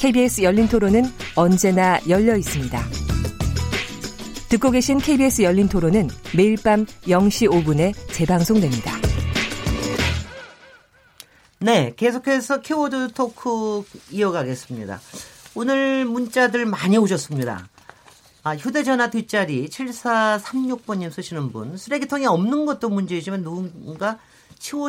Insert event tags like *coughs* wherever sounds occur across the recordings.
KBS 열린 토론은 언제나 열려 있습니다. 듣고 계신 KBS 열린 토론은 매일 밤 0시 5분에 재방송됩니다. 네, 계속해서 키워드 토크 이어가겠습니다. 오늘 문자들 많이 오셨습니다. 아, 휴대전화 뒷자리 7436번님 쓰시는 분. 쓰레기통이 없는 것도 문제이지만 누군가 치워,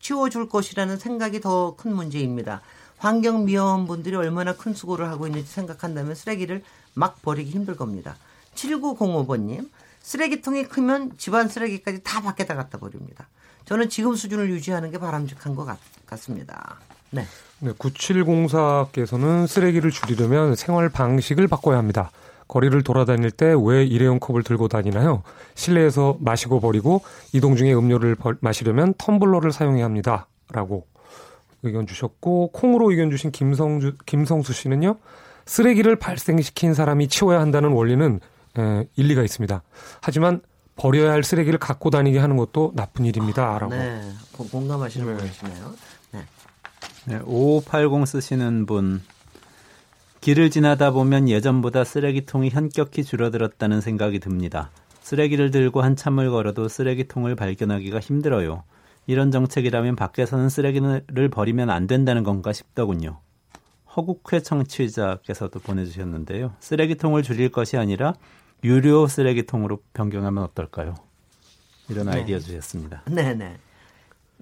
치워줄 것이라는 생각이 더 큰 문제입니다. 환경미화원분들이 얼마나 큰 수고를 하고 있는지 생각한다면 쓰레기를 막 버리기 힘들 겁니다. 7905번님, 쓰레기통이 크면 집안 쓰레기까지 다 밖에다 갖다 버립니다. 저는 지금 수준을 유지하는 게 바람직한 것 같, 습니다 네. 네, 9704께서는 쓰레기를 줄이려면 생활 방식을 바꿔야 합니다. 거리를 돌아다닐 때 왜 일회용 컵을 들고 다니나요? 실내에서 마시고 버리고 이동 중에 음료를 마시려면 텀블러를 사용해야 합니다. 라고 의견 주셨고 콩으로 의견 주신 김성주 김성수 씨는요. 쓰레기를 발생시킨 사람이 치워야 한다는 원리는 에, 일리가 있습니다. 하지만 버려야 할 쓰레기를 갖고 다니게 하는 것도 나쁜 일입니다라고. 아, 네. 공감하시는 네. 분이시네요. 네. 네. 5580 쓰시는 분 길을 지나다 보면 예전보다 쓰레기통이 현격히 줄어들었다는 생각이 듭니다. 쓰레기를 들고 한참을 걸어도 쓰레기통을 발견하기가 힘들어요. 이런 정책이라면 밖에서는 쓰레기를 버리면 안 된다는 건가 싶더군요. 허국회 청취자께서도 보내주셨는데요. 쓰레기통을 줄일 것이 아니라 유료 쓰레기통으로 변경하면 어떨까요? 이런 네. 아이디어 주셨습니다. 네네.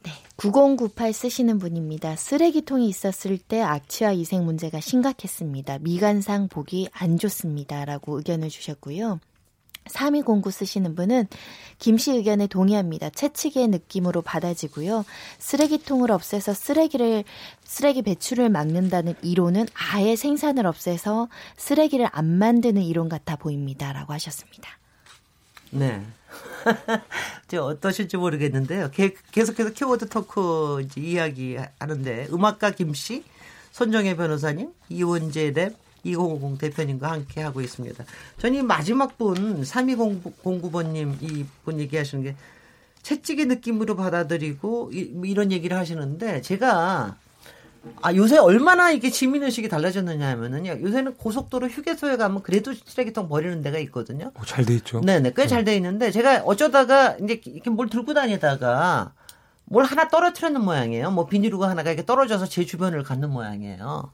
네, 9098 쓰시는 분입니다. 쓰레기통이 있었을 때 악취와 이생 문제가 심각했습니다. 미관상 보기 안 좋습니다 라고 의견을 주셨고요. 3209 쓰시는 분은 김씨 의견에 동의합니다. 채찍의 느낌으로 받아지고요. 쓰레기통을 없애서 쓰레기를 쓰레기 배출을 막는다는 이론은 아예 생산을 없애서 쓰레기를 안 만드는 이론 같아 보입니다 라고 하셨습니다. 네. *laughs* 저 어떠실지 모르겠는데요. 계속해서 키워드 토크 이야기 하는데 음악가 김 씨, 손정혜 변호사님, 이원재 랩, 2050 대표님과 함께 하고 있습니다. 저는 이 마지막 분 3209번님 이 분 얘기하시는 게 채찍의 느낌으로 받아들이고 이, 런 얘기를 하시는데 제가 아 요새 얼마나 이게 시민 의식이 달라졌느냐 하면은요 요새는 고속도로 휴게소에 가면 그래도 쓰레기통 버리는 데가 있거든요. 어, 잘돼 있죠. 네네 꽤 잘 돼 있는데 제가 어쩌다가 이제 이렇게 뭘 들고 다니다가 뭘 하나 떨어뜨렸는 모양이에요. 뭐 비닐루가 하나가 이렇게 떨어져서 제 주변을 갖는 모양이에요.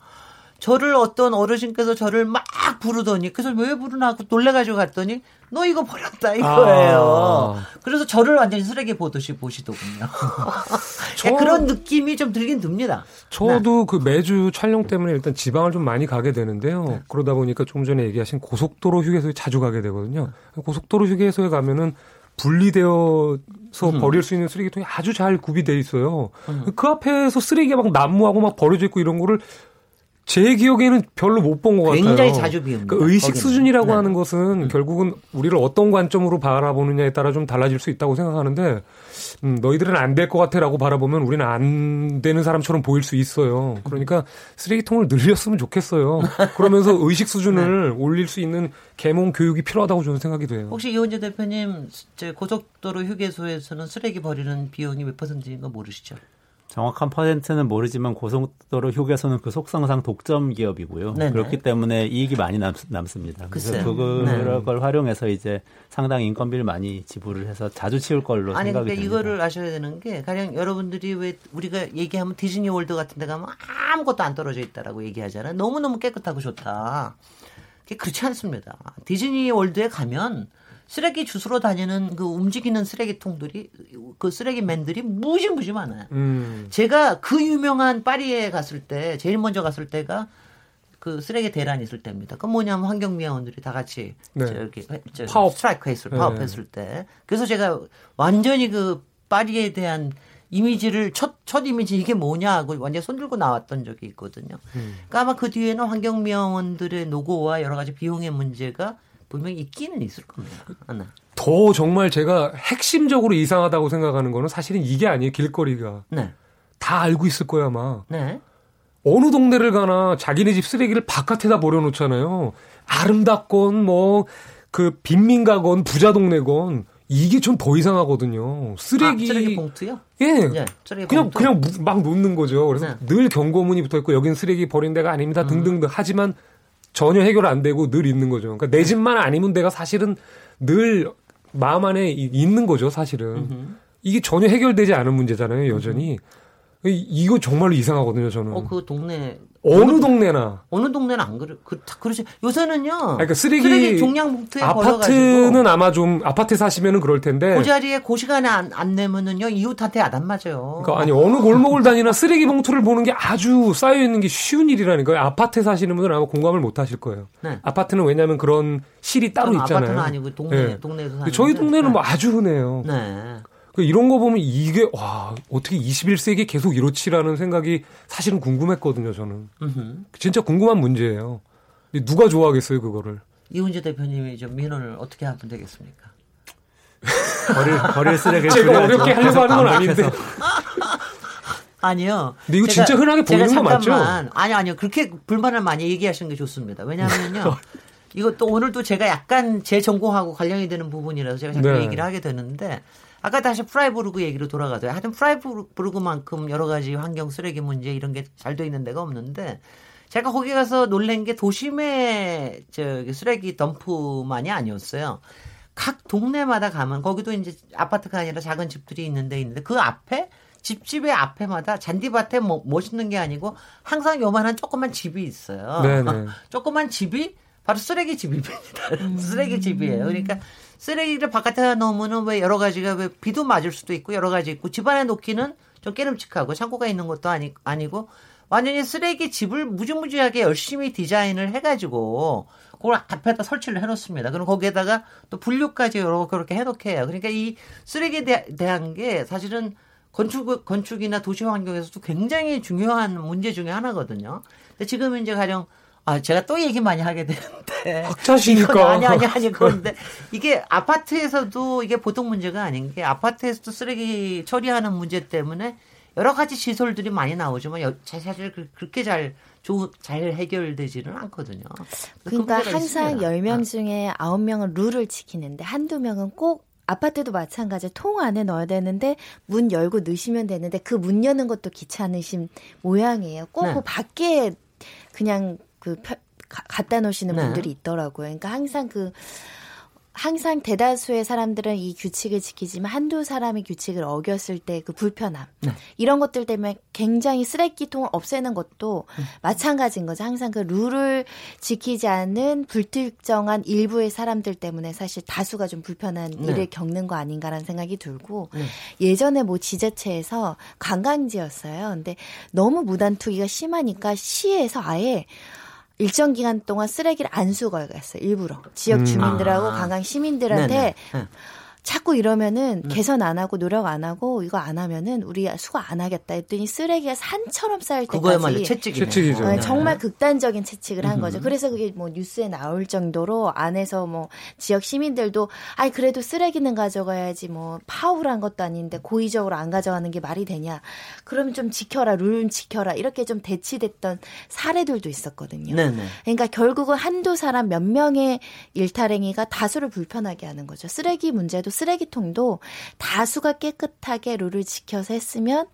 저를 어떤 어르신께서 저를 막 부르더니 그래서 왜 부르나 하고 놀래가지고 갔더니 너 이거 버렸다 이거예요. 아. 그래서 저를 완전히 쓰레기 보듯이 보시더군요. 저, *laughs* 그런 느낌이 좀 들긴 듭니다. 저도 네. 그 매주 촬영 때문에 일단 지방을 좀 많이 가게 되는데요. 네. 그러다 보니까 좀 전에 얘기하신 고속도로 휴게소에 자주 가게 되거든요. 고속도로 휴게소에 가면은 분리되어서 음. 버릴 수 있는 쓰레기통이 아주 잘 구비돼 있어요. 음. 그 앞에서 쓰레기가 막 나무하고 막 버려져 있고 이런 거를 제 기억에는 별로 못 본 것 같아요. 굉장히 자주 비웁니다. 그 의식 거기는. 수준이라고 네. 하는 것은 음. 결국은 우리를 어떤 관점으로 바라보느냐에 따라 좀 달라질 수 있다고 생각하는데 음, 너희들은 안 될 것 같아라고 바라보면 우리는 안 되는 사람처럼 보일 수 있어요. 그러니까 쓰레기통을 늘렸으면 좋겠어요. 그러면서 *laughs* 의식 수준을 네. 올릴 수 있는 개몽 교육이 필요하다고 저는 생각이 돼요. 혹시 이원재 대표님 고속도로 휴게소에서는 쓰레기 버리는 비용이 몇 퍼센트인 거 모르시죠? 정확한 퍼센트는 모르지만 고속도로 휴게소는 그 속성상 독점 기업이고요. 네네. 그렇기 때문에 이익이 많이 남, 남습니다. 그래서 글쎄요. 그걸 네. 활용해서 이제 상당히 인건비를 많이 지불을 해서 자주 치울 걸로 아니, 생각이 듭니다. 이거를 아셔야 되는 게 가령 여러분들이 왜 우리가 얘기하면 디즈니 월드 같은 데 가면 아무것도 안 떨어져 있다라고 얘기하잖아요. 너무너무 깨끗하고 좋다. 그게 그렇지 않습니다. 디즈니 월드에 가면 쓰레기 주우러 다니는 그 움직이는 쓰레기통들이 그 쓰레기맨들이 무지무지 많아요. 음. 제가 그 유명한 파리에 갔을 때 제일 먼저 갔을 때가 그 쓰레기 대란 있을 때입니다. 그 뭐냐면 환경미화원들이 다 같이 네. 저기 저 파업 스트라이크 했을 네. 파업했을 때 그래서 제가 완전히 그 파리에 대한 이미지를 첫, 첫 이미지 이게 뭐냐 하고 완전 손들고 나왔던 적이 있거든요. 음. 그러니까 아마 그 뒤에는 환경미화원들의 노고와 여러 가지 비용의 문제가 분명히 있기는 있을 겁니다. 하나. 더 정말 제가 핵심적으로 이상하다고 생각하는 거는 사실은 이게 아니에요. 길거리가. 네. 다 알고 있을 거야, 아마. 네. 어느 동네를 가나 자기네 집 쓰레기를 바깥에다 버려놓잖아요. 아름답건 뭐 그 빈민가건 부자 동네건 이게 좀 더 이상하거든요. 쓰레기, 아, 쓰레기 봉투요? 예, 네. 쓰레기 그냥 봉투. 그냥 무- 막 놓는 거죠. 그래서 네. 늘 경고문이 붙어 있고 여긴 쓰레기 버린 데가 아닙니다. 등등등 하지만 전혀 해결 안 되고 늘 있는 거죠. 그러니까 내 집만 아니면 내가 사실은 늘 마음 안에 이- 있는 거죠. 사실은 이게 전혀 해결되지 않은 문제잖아요. 여전히 이- 이거 정말로 이상하거든요. 저는 어, 그 동네. 어느 동네나 어느 동네는 안 그래. 그, 다 그러지. 요새는요. 그러니까 쓰레기 종량 봉투에 아파트는 버려가지고 아마 좀 아파트 사시면은 그럴 텐데 그 자리에 그 시간에 안, 안 내면은요 이웃한테 안 맞아요. 그러니까 아니 어느 골목을 다니나 쓰레기 봉투를 보는 게 아주 쌓여 있는 게 쉬운 일이라니까요. 아파트 사시는 분들은 아마 공감을 못 하실 거예요. 네. 아파트는 왜냐하면 그런 실이 따로 있잖아요. 아파트는 아니고 동네 예. 동네에서. 저희 동네는 네. 뭐 아주 흔해요. 네. 그 이런 거 보면 이게 와 어떻게 21세기 계속 이렇지라는 생각이 사실은 궁금했거든요. 저는 음흠. 진짜 궁금한 문제예요. 누가 좋아하겠어요 그거를? 이훈재 대표님이 좀 민원을 어떻게 하면 되겠습니까? 버릴, 버릴 쓰레기를 제가. 어렵게 하려고 하는 건 아닌데. *laughs* 아니요. 근데 이거 제가- 진짜 흔하게 보이는 거 맞죠? 아니요, 아니요. 그렇게 불만을 많이 얘기하시는 게 좋습니다. 왜냐하면요. *laughs* 이것도 오늘도 제가 약간 제 전공하고 관련이 되는 부분이라서 제가 자꾸 네. 얘기를 하게 되는데 아까 다시 프라이부르그 얘기로 돌아가도 하여튼 프라이부르그만큼 여러 가지 환경 쓰레기 문제 이런 게 잘 돼 있는 데가 없는데 제가 거기 가서 놀란 게 도심의 저기 쓰레기 덤프만이 아니었어요. 각 동네마다 가면 거기도 이제 아파트가 아니라 작은 집들이 있는데 있는데 그 앞에 집집의 앞에마다 잔디밭에 뭐 멋있는 게 아니고 항상 요만한 조그만 집이 있어요. 네네. *laughs* 조그만 집이 바로 쓰레기 집입니다. *laughs* 쓰레기 집이에요. 그러니까 쓰레기를 바깥에다 놓으면은 왜 여러 가지가 왜 비도 맞을 수도 있고 여러 가지 있고 집안에 놓기는 좀 깨름칙하고 창고가 있는 것도 아니, 아니고 완전히 쓰레기 집을 무지무지하게 열심히 디자인을 해가지고 그걸 앞에다 설치를 해놓습니다. 그럼 거기에다가 또 분류까지 여러 그렇게 해놓게 해요. 그러니까 이 쓰레기에 대- 대한 게 사실은 건축, 건축이나 도시 환경에서도 굉장히 중요한 문제 중에 하나거든요. 근데 지금 이제 가령 아, 제가 또 얘기 많이 하게 되는데. 학자시니까. 아니, 아니, 아니, 그런데 *laughs* 이게 아파트에서도 이게 보통 문제가 아닌 게 아파트에서도 쓰레기 처리하는 문제 때문에 여러 가지 시설들이 많이 나오지만 여- 사실 그- 그렇게 잘, 좋, 잘 해결되지는 않거든요. 그 그러니까 항상 있습니다. 10명 중에 9명은 룰을 지키는데 한두 명은 꼭 아파트도 마찬가지 통 안에 넣어야 되는데 문 열고 넣으시면 되는데 그 문 여는 것도 귀찮으신 모양이에요. 꼭 네. 그 밖에 그냥 그 펴- 가- 갖다 놓으시는 네. 분들이 있더라고요. 그러니까 항상 그 항상 대다수의 사람들은 이 규칙을 지키지만 한두 사람이 규칙을 어겼을 때 그 불편함 네. 이런 것들 때문에 굉장히 쓰레기통을 없애는 것도 음. 마찬가지인 거죠. 항상 그 룰을 지키지 않는 불특정한 일부의 사람들 때문에 사실 다수가 좀 불편한 네. 일을 겪는 거 아닌가라는 생각이 들고 네. 예전에 뭐 지자체에서 관광지였어요. 근데 너무 무단 투기가 심하니까 시에서 아예 일정 기간 동안 쓰레기를 안 수거했어요. 일부러 지역 음. 주민들하고 아. 관광 시민들한테 네 네. 네. 자꾸 이러면은 개선 안 하고 노력 안 하고 이거 안 하면은 우리 수거 안 하겠다 했더니 쓰레기가 산처럼 쌓일 그거야말로 때까지 채찍이네. 채찍이죠. 네, 네. 정말 극단적인 채찍을 한 거죠. 그래서 그게 뭐 뉴스에 나올 정도로 안에서 뭐 지역 시민들도 아이 그래도 쓰레기는 가져가야지 뭐 파울한 것도 아닌데 고의적으로 안 가져가는 게 말이 되냐. 그러면 좀 지켜라 룰 지켜라 이렇게 좀 대치됐던 사례들도 있었거든요. 네네. 그러니까 결국은 한두 사람 몇 명의 일탈행위가 다수를 불편하게 하는 거죠. 쓰레기 문제도 쓰레기통도 다수가 깨끗하게 룰을 지켜서 했으면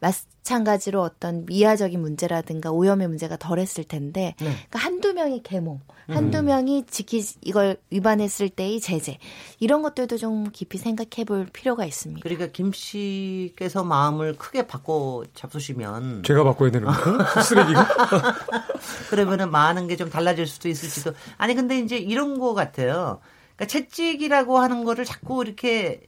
마찬가지로 어떤 미화적인 문제라든가 오염의 문제가 덜했을 텐데 네. 그러니까 한두 명이 계몽, 한두 명이 지키 이걸 위반했을 때의 제재 이런 것들도 좀 깊이 생각해 볼 필요가 있습니다. 그러니까 김 씨께서 마음을 크게 바꿔 잡수시면 제가 바꿔야 되는 거예요? *laughs* 쓰레기가? *laughs* 그러면은 많은 게 좀 달라질 수도 있을지도. 아니 근데 이제 이런 거 같아요. 그러니까 채찍이라고 하는 거를 자꾸 이렇게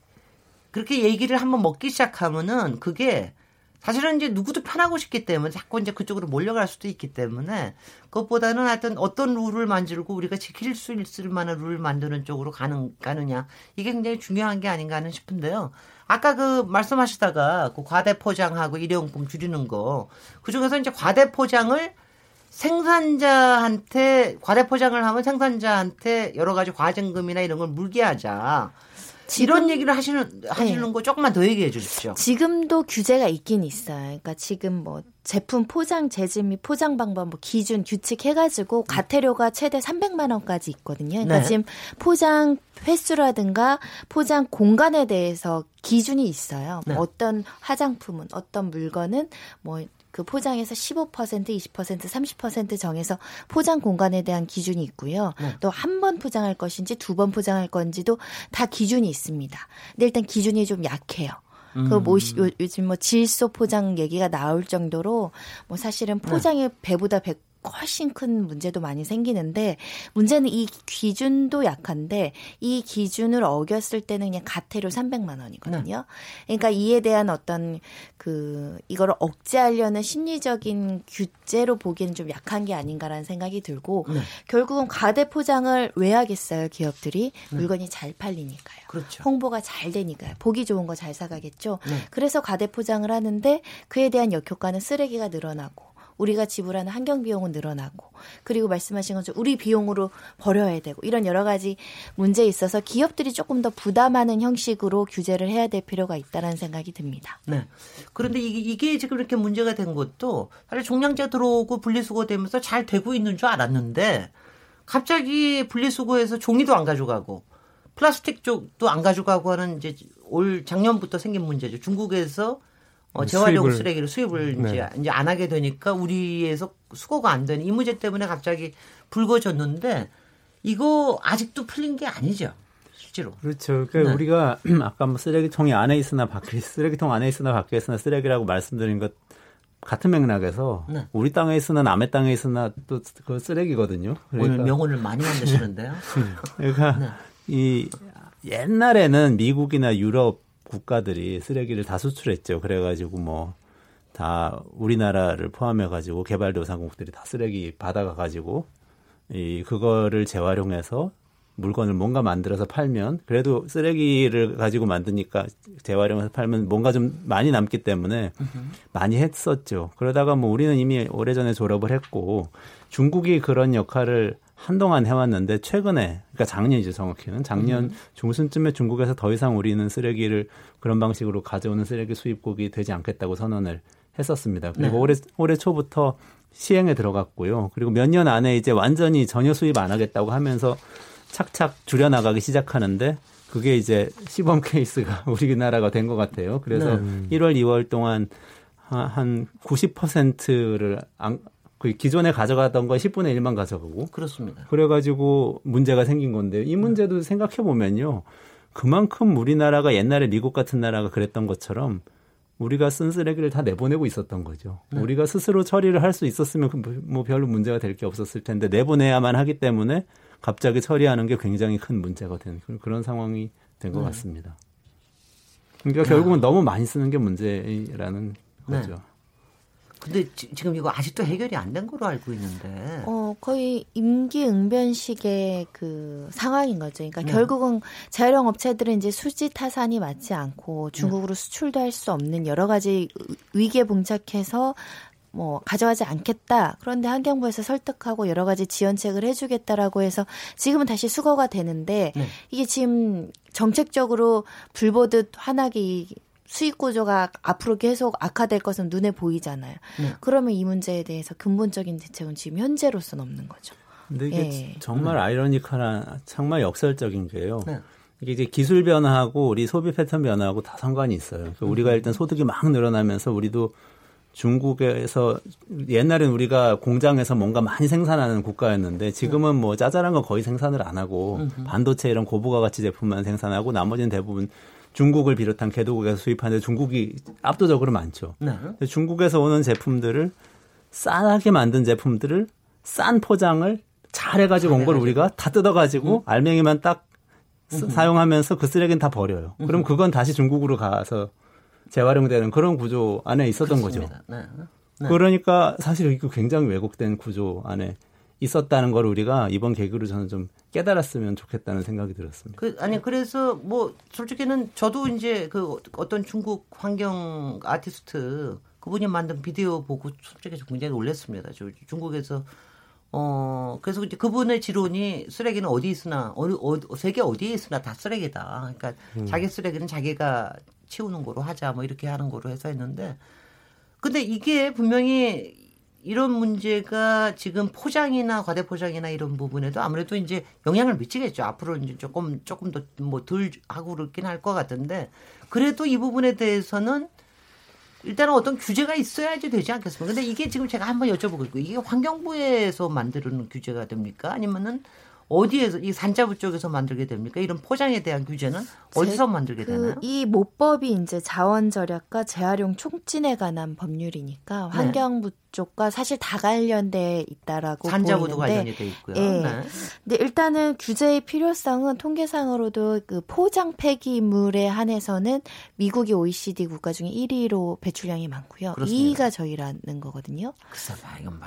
그렇게 얘기를 한번 먹기 시작하면은 그게 사실은 이제 누구도 편하고 싶기 때문에 자꾸 이제 그쪽으로 몰려갈 수도 있기 때문에 그것보다는 하여튼 어떤 룰을 만들고 우리가 지킬 수 있을 만한 룰을 만드는 쪽으로 가는 가느냐 이게 굉장히 중요한 게 아닌가 하는 싶은데요. 아까 그 말씀하시다가 그 과대 포장하고 일회용품 줄이는 거 그 중에서 이제 과대 포장을 생산자한테 과대 포장을 하면 생산자한테 여러 가지 과징금이나 이런 걸 물게 하자. 이런 얘기를 하시는 하시는 네. 거 조금만 더 얘기해 주십시오. 지금도 규제가 있긴 있어요. 그러니까 지금 뭐 제품 포장 재질 및 포장 방법 뭐 기준 규칙 해가지고 가태료가 최대 300만 원까지 있거든요. 그러니까 네. 지금 포장 횟수라든가 포장 공간에 대해서 기준이 있어요. 네. 어떤 화장품은 어떤 물건은 뭐 그 포장에서 15%, 20%, 30% 정해서 포장 공간에 대한 기준이 있고요. 네. 또한 번 포장할 것인지 두 번 포장할 건지도 다 기준이 있습니다. 근데 일단 기준이 좀 약해요. 음. 그 뭐, 시- 요, 요즘 뭐 질소 포장 얘기가 나올 정도로 뭐 사실은 네. 포장이 배보다 배 훨씬 큰 문제도 많이 생기는데 문제는 이 기준도 약한데 이 기준을 어겼을 때는 그냥 가태료 300만 원이거든요. 그러니까 이에 대한 어떤 그 이거를 억제하려는 심리적인 규제로 보기에는 좀 약한 게 아닌가라는 생각이 들고 네. 결국은 과대 포장을 왜 하겠어요 기업들이 물건이 잘 팔리니까요. 그렇죠. 홍보가 잘 되니까요. 보기 좋은 거 잘 사가겠죠. 네. 그래서 가대 포장을 하는데 그에 대한 역효과는 쓰레기가 늘어나고 우리가 지불하는 환경 비용은 늘어나고 그리고 말씀하신 것처럼 우리 비용으로 버려야 되고 이런 여러 가지 문제에 있어서 기업들이 조금 더 부담하는 형식으로 규제를 해야 될 필요가 있다라는 생각이 듭니다. 네. 그런데 이게, 이게 지금 이렇게 문제가 된 것도 사실 종량제 들어오고 분리수거 되면서 잘 되고 있는 줄 알았는데 갑자기 분리수거에서 종이도 안 가져가고 플라스틱 쪽도 안 가져가고 하는 이제 올 작년부터 생긴 문제죠. 중국에서 어, 재활용 수입을- 쓰레기를 수입을 네. 이제 이제 안 하게 되니까 우리에서 수거가 안 되는 이 문제 때문에 갑자기 불거졌는데 이거 아직도 풀린 게 아니죠. 실제로. 그렇죠. 그러니까 네. 우리가 *clears throat* 아까 뭐 쓰레기통이 안에 있으나 밖에 쓰레기통 안에 있으나 밖에 있으나 쓰레기라고 말씀드린 것 같은 맥락에서 네. 우리 땅에 있으나 남의 땅에 있으나 또 그 쓰레기거든요. 오늘 그러니까, 명언을 많이 만드시는데요. *laughs* 그러니까 네. 이 옛날에는 미국이나 유럽 국가들이 쓰레기를 다 수출했죠. 그래가지고 뭐 다 우리나라를 포함해가지고 개발도상국들이 다 쓰레기 받아가가지고 이 그거를 재활용해서 물건을 뭔가 만들어서 팔면 그래도 쓰레기를 가지고 만드니까 재활용해서 팔면 뭔가 좀 많이 남기 때문에 많이 했었죠. 그러다가 뭐 우리는 이미 오래전에 졸업을 했고 중국이 그런 역할을 한동안 해왔는데 최근에 그러니까 작년이죠 정확히는 작년 중순쯤에 중국에서 더 이상 우리는 쓰레기를 그런 방식으로 가져오는 쓰레기 수입국이 되지 않겠다고 선언을 했었습니다. 그리고 네. 올해 올해 초부터 시행에 들어갔고요. 그리고 몇 년 안에 이제 완전히 전혀 수입 안 하겠다고 하면서 착착 줄여 나가기 시작하는데 그게 이제 시범 케이스가 *laughs* 우리나라가 된 것 같아요. 그래서 네. 1월, 2월 동안 한- 한 90%를 안, 그 기존에 가져가던 거 10분의 1만 가져가고 그렇습니다. 그래가지고 문제가 생긴 건데요. 이 문제도 생각해 보면요. 그만큼 우리나라가 옛날에 미국 같은 나라가 그랬던 것처럼 우리가 쓴 쓰레기를 다 내보내고 있었던 거죠. 우리가 스스로 처리를 할 수 있었으면 그뭐 별로 문제가 될 게 없었을 텐데 내보내야만 하기 때문에 갑자기 처리하는 게 굉장히 큰 문제가 된 그런- 그런 상황이 된것 같습니다. 그러니까 결국은 너무 많이 쓰는 게 문제라는 네. 거죠. 근데 지, 금 이거 아직도 해결이 안 된 거로 알고 있는데. 어, 거의 임기응변식의 그 상황인 거죠. 그러니까 네. 결국은 재활용 업체들은 이제 수지 타산이 맞지 않고 중국으로 수출도 할 수 없는 여러 가지 위기에 봉착해서 뭐 가져가지 않겠다. 그런데 환경부에서 설득하고 여러 가지 지원책을 해주겠다라고 해서 지금은 다시 수거가 되는데 네. 이게 지금 정책적으로 불보듯 환하게 이 수익 구조가 앞으로 계속 악화될 것은 눈에 보이잖아요. 네. 그러면 이 문제에 대해서 근본적인 대책은 지금 현재로서는 없는 거죠. 근데 이게 예. 정말 아이러니컬한 정말 역설적인 게요. 네. 이게 이제 기술 변화하고 우리 소비 패턴 변화하고 다 상관이 있어요. 그러니까 우리가 일단 소득이 막 늘어나면서 우리도 중국에서 옛날엔 우리가 공장에서 뭔가 많이 생산하는 국가였는데 지금은 뭐 짜잘한 거 거의 생산을 안 하고 반도체 이런 고부가 가치 제품만 생산하고 나머지는 대부분 중국을 비롯한 개도국에서 수입하는데 중국이 압도적으로 많죠. 네. 중국에서 오는 제품들을 싸게 만든 제품들을 싼 포장을 잘 해가지고 온 걸 우리가 다 뜯어가지고 알맹이만 딱 쓰- 사용하면서 그 쓰레기는 다 버려요. 그럼 그건 다시 중국으로 가서 재활용되는 그런 구조 안에 있었던 거죠. 그렇습니다. 네. 네. 그러니까 사실 이거 굉장히 왜곡된 구조 안에 있었다는 걸 우리가 이번 계기로 저는 좀 깨달았으면 좋겠다는 생각이 들었습니다. 그 아니 그래서 뭐 솔직히는 저도 이제 그 어떤 중국 환경 아티스트 그분이 만든 비디오 보고 솔직히 굉장히 놀랐습니다. 저 중국에서 어 그래서 이제 그분의 지론이 쓰레기는 어디 있으나 어느 어, 세계 어디에 있으나 다 쓰레기다. 그러니까 음. 자기 쓰레기는 자기가 치우는 거로 하자 뭐 이렇게 하는 거로 해서 했는데 근데 이게 분명히 이런 문제가 지금 포장이나 과대 포장이나 이런 부분에도 아무래도 이제 영향을 미치겠죠. 앞으로 이제 조금 조금 더 뭐 덜 하고 그렇긴 할 것 같은데 그래도 이 부분에 대해서는 일단은 어떤 규제가 있어야지 되지 않겠습니까? 근데 이게 지금 제가 한번 여쭤보고 있고 이게 환경부에서 만드는 규제가 됩니까? 아니면은 어디에서 이 산자부 쪽에서 만들게 됩니까? 이런 포장에 대한 규제는 어디서 만들게 그 되나요? 이 모법이 이제 자원 절약과 재활용 촉진에 관한 법률이니까 네. 환경부 네. 쪽과 사실 다 관련돼 있다라고 산자부도 관련이 돼 있고요. 예. 네. 근데 일단은 규제의 필요성은 통계상으로도 그 포장 폐기물에 한해서는 미국이 OECD 국가 중에 1위로 배출량이 많고요. 그렇습니다. 2위가 저희라는 거거든요.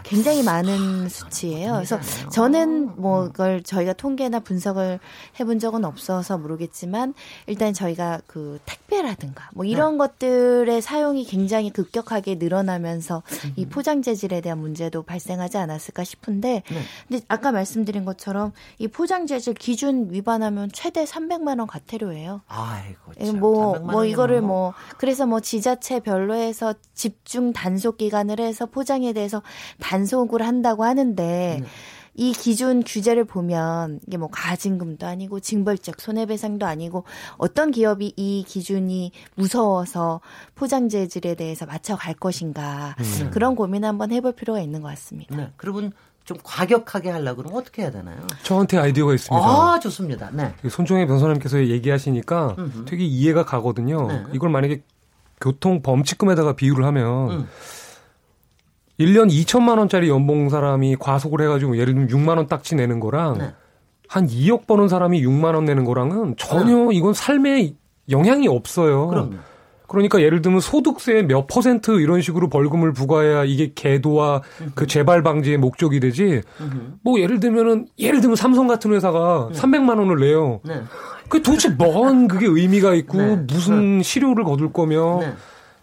굉장히 많은 아, 수치예요. 그래서 저는 뭐 음. 그걸 저희가 통계나 분석을 해본 적은 없어서 모르겠지만 일단 저희가 그 택배라든가 뭐 이런 네. 것들의 사용이 굉장히 급격하게 늘어나면서 이 음. 포장 재질에 대한 문제도 발생하지 않았을까 싶은데 네. 근데 아까 말씀드린 것처럼 이 포장 재질 기준 위반하면 최대 300만 원 과태료예요. 아이고 뭐뭐 뭐 이거를 뭐 그래서 뭐 지자체별로 해서 집중 단속 기간을 해서 포장에 대해서 단속을 한다고 하는데 네. 이 기준 규제를 보면 이게 뭐 가징금도 아니고 징벌적 손해배상도 아니고 어떤 기업이 이 기준이 무서워서 포장 재질에 대해서 맞춰갈 것인가 음. 그런 고민 한번 해볼 필요가 있는 것 같습니다. 네. 그러면 좀 과격하게 하려고 그러면 어떻게 해야 되나요? 저한테 아이디어가 있습니다. 아, 좋습니다. 네. 손종혜 변호사님께서 얘기하시니까 음흠. 되게 이해가 가거든요. 네. 이걸 만약에 교통 범칙금에다가 비유를 하면 음. 1년 2천만 원짜리 연봉 사람이 과속을 해가지고 예를 들면 6만 원 딱지 내는 거랑 네. 한 2억 버는 사람이 6만 원 내는 거랑은 전혀 네. 이건 삶에 영향이 없어요. 그럼요. 그러니까 예를 들면 소득세 몇 퍼센트 이런 식으로 벌금을 부과해야 이게 계도와 으흠. 그 재발 방지의 목적이 되지. 으흠. 뭐 예를 들면은 예를 들면 삼성 같은 회사가 네. 300만 원을 내요. 네. 그 도대체 뭔 그게 의미가 있고 네. 무슨 네. 실효를 거둘 거며 네.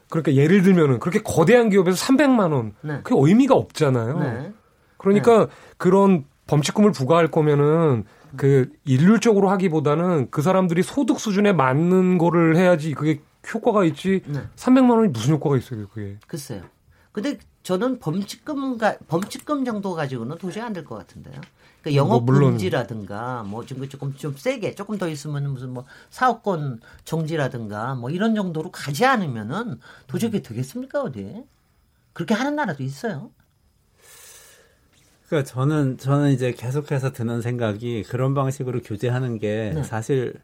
그러니까 예를 들면은 그렇게 거대한 기업에서 300만 원 네. 그게 의미가 없잖아요. 네. 그러니까 네. 그런 범칙금을 부과할 거면은 그 일률적으로 하기보다는 그 사람들이 소득 수준에 맞는 거를 해야지 그게 효과가 있지. 네. 300만 원이 무슨 효과가 있어요, 그게. 글쎄요. 근데 저는 범칙금 가 범칙금 정도 가지고는 도저히 안 될 것 같은데요. 그러니까 영업 뭐 금지라든가 뭐 조금 조금 좀 세게 조금 더 있으면 무슨 뭐 사업권 정지라든가 뭐 이런 정도로 가지 않으면은 도저히 되겠습니까 어디? 그렇게 하는 나라도 있어요. 그러니까 저는 저는 이제 계속해서 드는 생각이 그런 방식으로 규제하는 게 네. 사실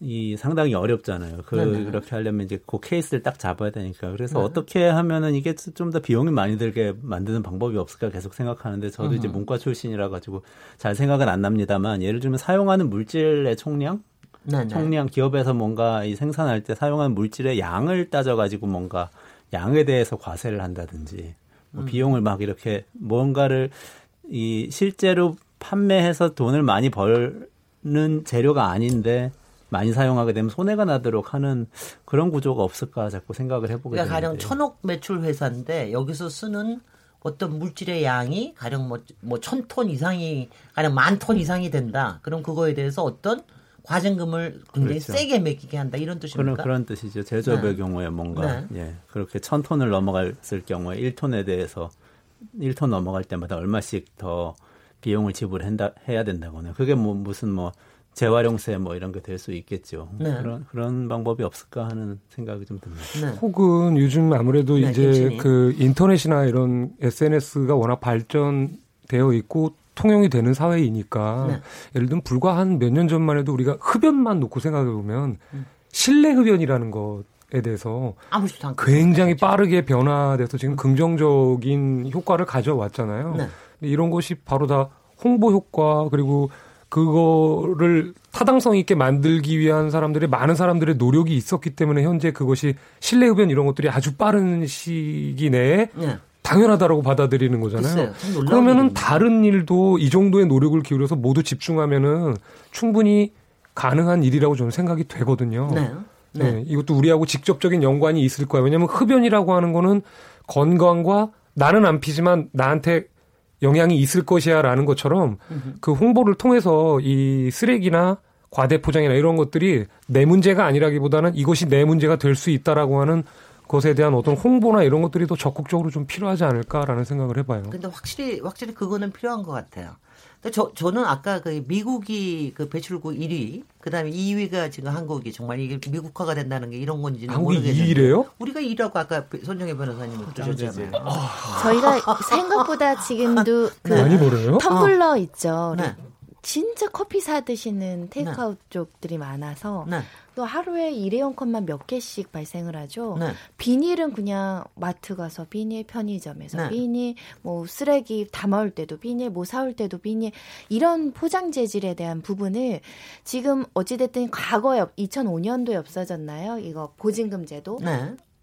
이 상당히 어렵잖아요. 그 네네. 그렇게 하려면 이제 그 케이스를 딱 잡아야 되니까. 그래서 네. 어떻게 하면은 이게 좀 더 비용이 많이 들게 만드는 방법이 없을까 계속 생각하는데 저도 음. 이제 문과 출신이라 가지고 잘 생각은 안 납니다만 예를 들면 사용하는 물질의 총량 네네. 총량 기업에서 뭔가 이 생산할 때 사용하는 물질의 양을 따져 가지고 뭔가 양에 대해서 과세를 한다든지 뭐 음. 비용을 막 이렇게 뭔가를 이 실제로 판매해서 돈을 많이 벌는 재료가 아닌데 많이 사용하게 되면 손해가 나도록 하는 그런 구조가 없을까 자꾸 생각을 해보게 그러니까 가령 천억 매출 회사인데 여기서 쓰는 어떤 물질의 양이 가령 뭐, 뭐천톤 이상이 가령 만 톤 이상이 된다. 그럼 그거에 대해서 어떤 과징금을 굉장히 그렇죠. 세게 매기게 한다 이런 뜻입니까? 그런 그런 뜻이죠. 제조업의 네. 경우에 뭔가 네. 예 그렇게 천 톤을 넘어갔을 경우에 1 톤에 대해서 1톤 넘어갈 때마다 얼마씩 더 비용을 지불한다 해야 된다거나 그게 뭐 무슨 뭐 재활용세 뭐 이런 게 될 수 있겠죠. 네. 그런 그런 방법이 없을까 하는 생각이 좀 듭니다. 네. 혹은 요즘 아무래도 네, 이제 김치님. 그 인터넷이나 이런 SNS가 워낙 발전되어 있고 통용이 되는 사회이니까 네. 예를 들면 불과 한 몇 년 전만 해도 우리가 흡연만 놓고 생각해 보면 음. 실내 흡연이라는 것 에 대해서 굉장히 빠르게 변화돼서 지금 긍정적인 효과를 가져왔잖아요. 네. 이런 것이 바로 다 홍보 효과 그리고 그거를 타당성 있게 만들기 위한 사람들의 많은 사람들의 노력이 있었기 때문에 현재 그것이 실내 흡연 이런 것들이 아주 빠른 시기 내에 네. 당연하다라고 받아들이는 거잖아요. 그러면은 다른 일도 이 정도의 노력을 기울여서 모두 집중하면은 충분히 가능한 일이라고 저는 생각이 되거든요. 네. 네. 네. 이것도 우리하고 직접적인 연관이 있을 거예요. 왜냐하면 흡연이라고 하는 거는 건강과 나는 안 피지만 나한테 영향이 있을 것이야라는 것처럼 그 홍보를 통해서 이 쓰레기나 과대 포장이나 이런 것들이 내 문제가 아니라기보다는 이것이 내 문제가 될 수 있다라고 하는 것에 대한 어떤 홍보나 이런 것들이 더 적극적으로 좀 필요하지 않을까라는 생각을 해봐요. 근데 확실히 확실히 그거는 필요한 것 같아요. 저 저는 아까 그 미국이 그 배출국 1위, 그 다음에 2위가 지금 한국이 정말 이게 미국화가 된다는 게 이런 건지는 한국이 모르겠는데 2위래요? 우리가 2위라고 아까 손정혜 변호사님이 그러셨잖아요. 아, 저희가 생각보다 지금도 그 많이 벌어요? 텀블러 어. 있죠. 네. 진짜 커피 사 드시는 테이크아웃 네. 쪽들이 많아서 네. 또 하루에 일회용 컵만 몇 개씩 발생을 하죠. 네. 비닐은 그냥 마트 가서 비닐, 편의점에서 네. 비닐, 뭐 쓰레기 담아올 때도 비닐, 뭐 사올 때도 비닐 이런 포장 재질에 대한 부분을 지금 어찌됐든 과거에 2005년도에 없어졌나요? 이거 보증금 제도.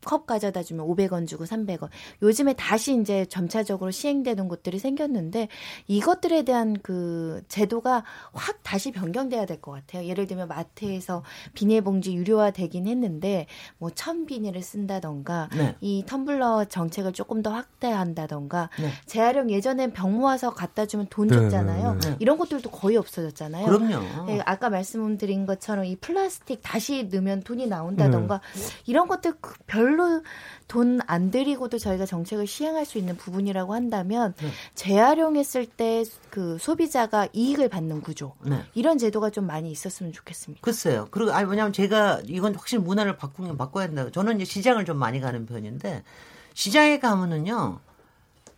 네. 컵 가져다 주면 500원 주고 300원. 요즘에 다시 이제 점차적으로 시행되는 곳들이 생겼는데 이것들에 대한 그 제도가 확 다시 변경돼야 될 것 같아요. 예를 들면 마트에서 비닐봉지 유료화 되긴 했는데 뭐 천 비닐을 쓴다던가 네. 이 텀블러 정책을 조금 더 확대한다던가 네. 재활용 예전엔 병 모아서 갖다 주면 돈 네, 줬잖아요. 네, 네. 이런 것들도 거의 없어졌잖아요. 그럼요. 네, 아까 말씀드린 것처럼 이 플라스틱 다시 넣으면 돈이 나온다던가 이런 것들 그별 별로 돈 안 들이고도 저희가 정책을 시행할 수 있는 부분이라고 한다면 네. 재활용했을 때 그 소비자가 이익을 받는 구조 네. 이런 제도가 좀 많이 있었으면 좋겠습니다. 글쎄요. 그리고 아니 왜냐하면 제가 이건 확실히 문화를 바꾸면 바꿔야 된다. 저는 이제 시장을 좀 많이 가는 편인데 시장에 가면은요.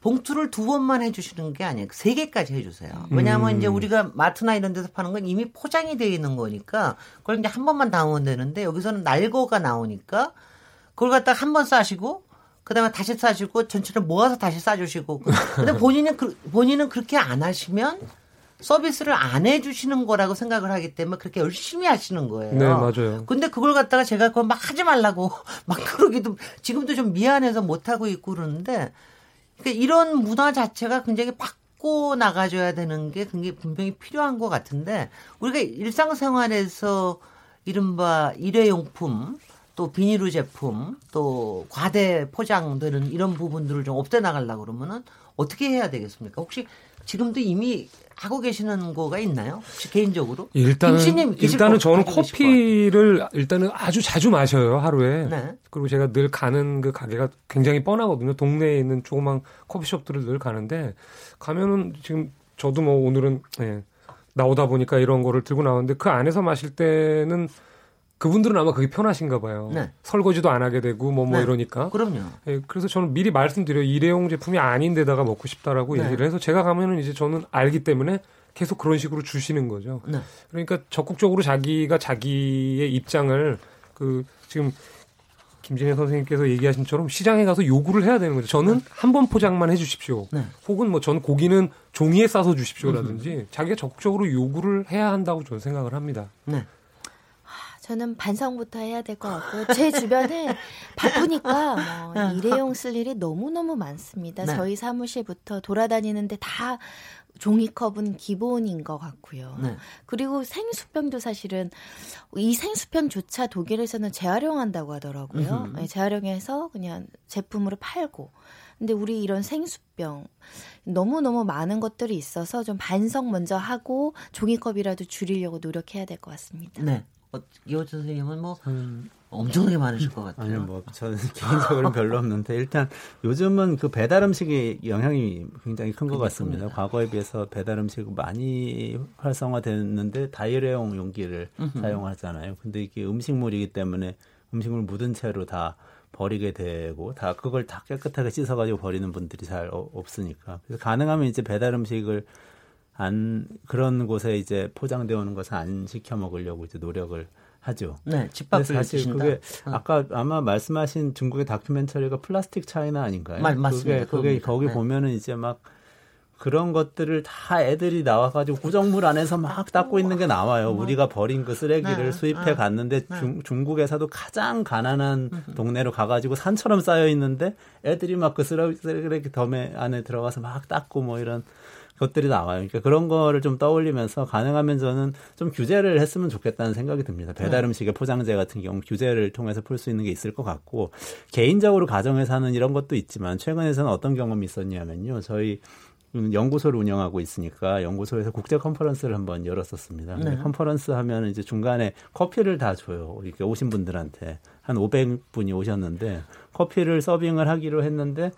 봉투를 두 번만 해주시는 게 아니에요. 세 개까지 해주세요. 왜냐하면 음. 이제 우리가 마트나 이런 데서 파는 건 이미 포장이 되어 있는 거니까 그걸 이제 한 번만 담으면 되는데 여기서는 날거가 나오니까 그걸 갖다 한 번 싸시고 그다음에 다시 싸시고 전체를 모아서 다시 싸주시고 근데 *laughs* 본인은 그, 본인은 그렇게 안 하시면 서비스를 안 해주시는 거라고 생각을 하기 때문에 그렇게 열심히 하시는 거예요. 네, 맞아요. 근데 그걸 갖다가 제가 그걸 막 하지 말라고 *laughs* 막 그러기도 지금도 좀 미안해서 못 하고 있고 그러는데 그러니까 이런 문화 자체가 굉장히 바꿔 나가줘야 되는 게 굉장히 분명히 필요한 것 같은데 우리가 일상생활에서 이른바 일회용품 또 비닐류 제품, 또 과대 포장되는 이런 부분들을 좀 없애 나가려고 그러면은 어떻게 해야 되겠습니까? 혹시 지금도 이미 하고 계시는 거가 있나요? 혹시 개인적으로? 일단은 일단은 저는 커피를 일단은 아주 자주 마셔요 하루에. 네. 그리고 제가 늘 가는 그 가게가 굉장히 뻔하거든요. 동네에 있는 조그만 커피숍들을 늘 가는데 가면은 지금 저도 뭐 오늘은 예, 나오다 보니까 이런 거를 들고 나왔는데 그 안에서 마실 때는 그분들은 아마 그게 편하신가 봐요. 네. 설거지도 안 하게 되고 뭐뭐 뭐 네. 이러니까. 그럼요. 예, 그래서 저는 미리 말씀드려 일회용 제품이 아닌데다가 먹고 싶다라고 네. 얘기를 해서 제가 가면은 이제 저는 알기 때문에 계속 그런 식으로 주시는 거죠. 네. 그러니까 적극적으로 자기가 자기의 입장을 그 지금 김진애 선생님께서 얘기하신 처럼 시장에 가서 요구를 해야 되는 거죠. 저는 네. 한번 포장만 해주십시오. 네. 혹은 뭐 저는 고기는 종이에 싸서 주십시오라든지 자기가 적극적으로 요구를 해야 한다고 저는 생각을 합니다. 네. 저는 반성부터 해야 될 것 같고요. 제 주변에 바쁘니까 뭐 네. 일회용 쓸 일이 너무 너무 많습니다. 네. 저희 사무실부터 돌아다니는데 다 종이컵은 기본인 것 같고요. 네. 그리고 생수병도 사실은 이 생수병조차 독일에서는 재활용한다고 하더라고요. 네, 재활용해서 그냥 제품으로 팔고. 근데 우리 이런 생수병 너무너무 많은 것들이 있어서 좀 반성 먼저 하고 종이컵이라도 줄이려고 노력해야 될 것 같습니다. 네. 어, 이호 선생님은 뭐 음, 엄청나게 많으실 것 같아요. 아니요, 뭐 저는 *laughs* 개인적으로는 별로 없는데 일단 요즘은 그 배달 음식의 영향이 굉장히 큰 것 같습니다. 과거에 비해서 배달 음식 많이 활성화됐는데 다이어리용 용기를 음흠. 사용하잖아요. 근데 이게 음식물이기 때문에 음식물 묻은 채로 다 버리게 되고 다 그걸 다 깨끗하게 씻어가지고 버리는 분들이 잘 어, 없으니까 그래서 가능하면 이제 배달 음식을 안 그런 곳에 이제 포장되어 오는 것을 안 시켜 먹으려고 이제 노력을 하죠. 네, 집밥을 사실 드신다? 그게 어. 아까 아마 말씀하신 중국의 다큐멘터리가 플라스틱 차이나 아닌가요? 말, 맞습니다. 그게, 그게 거기 네. 보면은 이제 막 그런 것들을 다 애들이 나와가지고 구정물 안에서 막 닦고 있는 게 나와요. 우리가 버린 그 쓰레기를 네. 수입해 네. 갔는데 네. 중, 중국에서도 가장 가난한 동네로 가가지고 산처럼 쌓여 있는데 애들이 막 그 쓰레기 덤에 안에 들어가서 막 닦고 뭐 이런 것들이 나와요. 그러니까 그런 거를 좀 떠올리면서 가능하면 저는 좀 규제를 했으면 좋겠다는 생각이 듭니다. 배달 음식의 포장재 같은 경우 규제를 통해서 풀 수 있는 게 있을 것 같고 개인적으로 가정에서는 이런 것도 있지만 최근에서는 어떤 경험이 있었냐면요. 저희 음, 연구소를 운영하고 있으니까 연구소에서 국제 컨퍼런스를 한번 열었었습니다. 네. 컨퍼런스 하면 이제 중간에 커피를 다 줘요. 이렇게 오신 분들한테 한 500분이 오셨는데 커피를 서빙을 하기로 했는데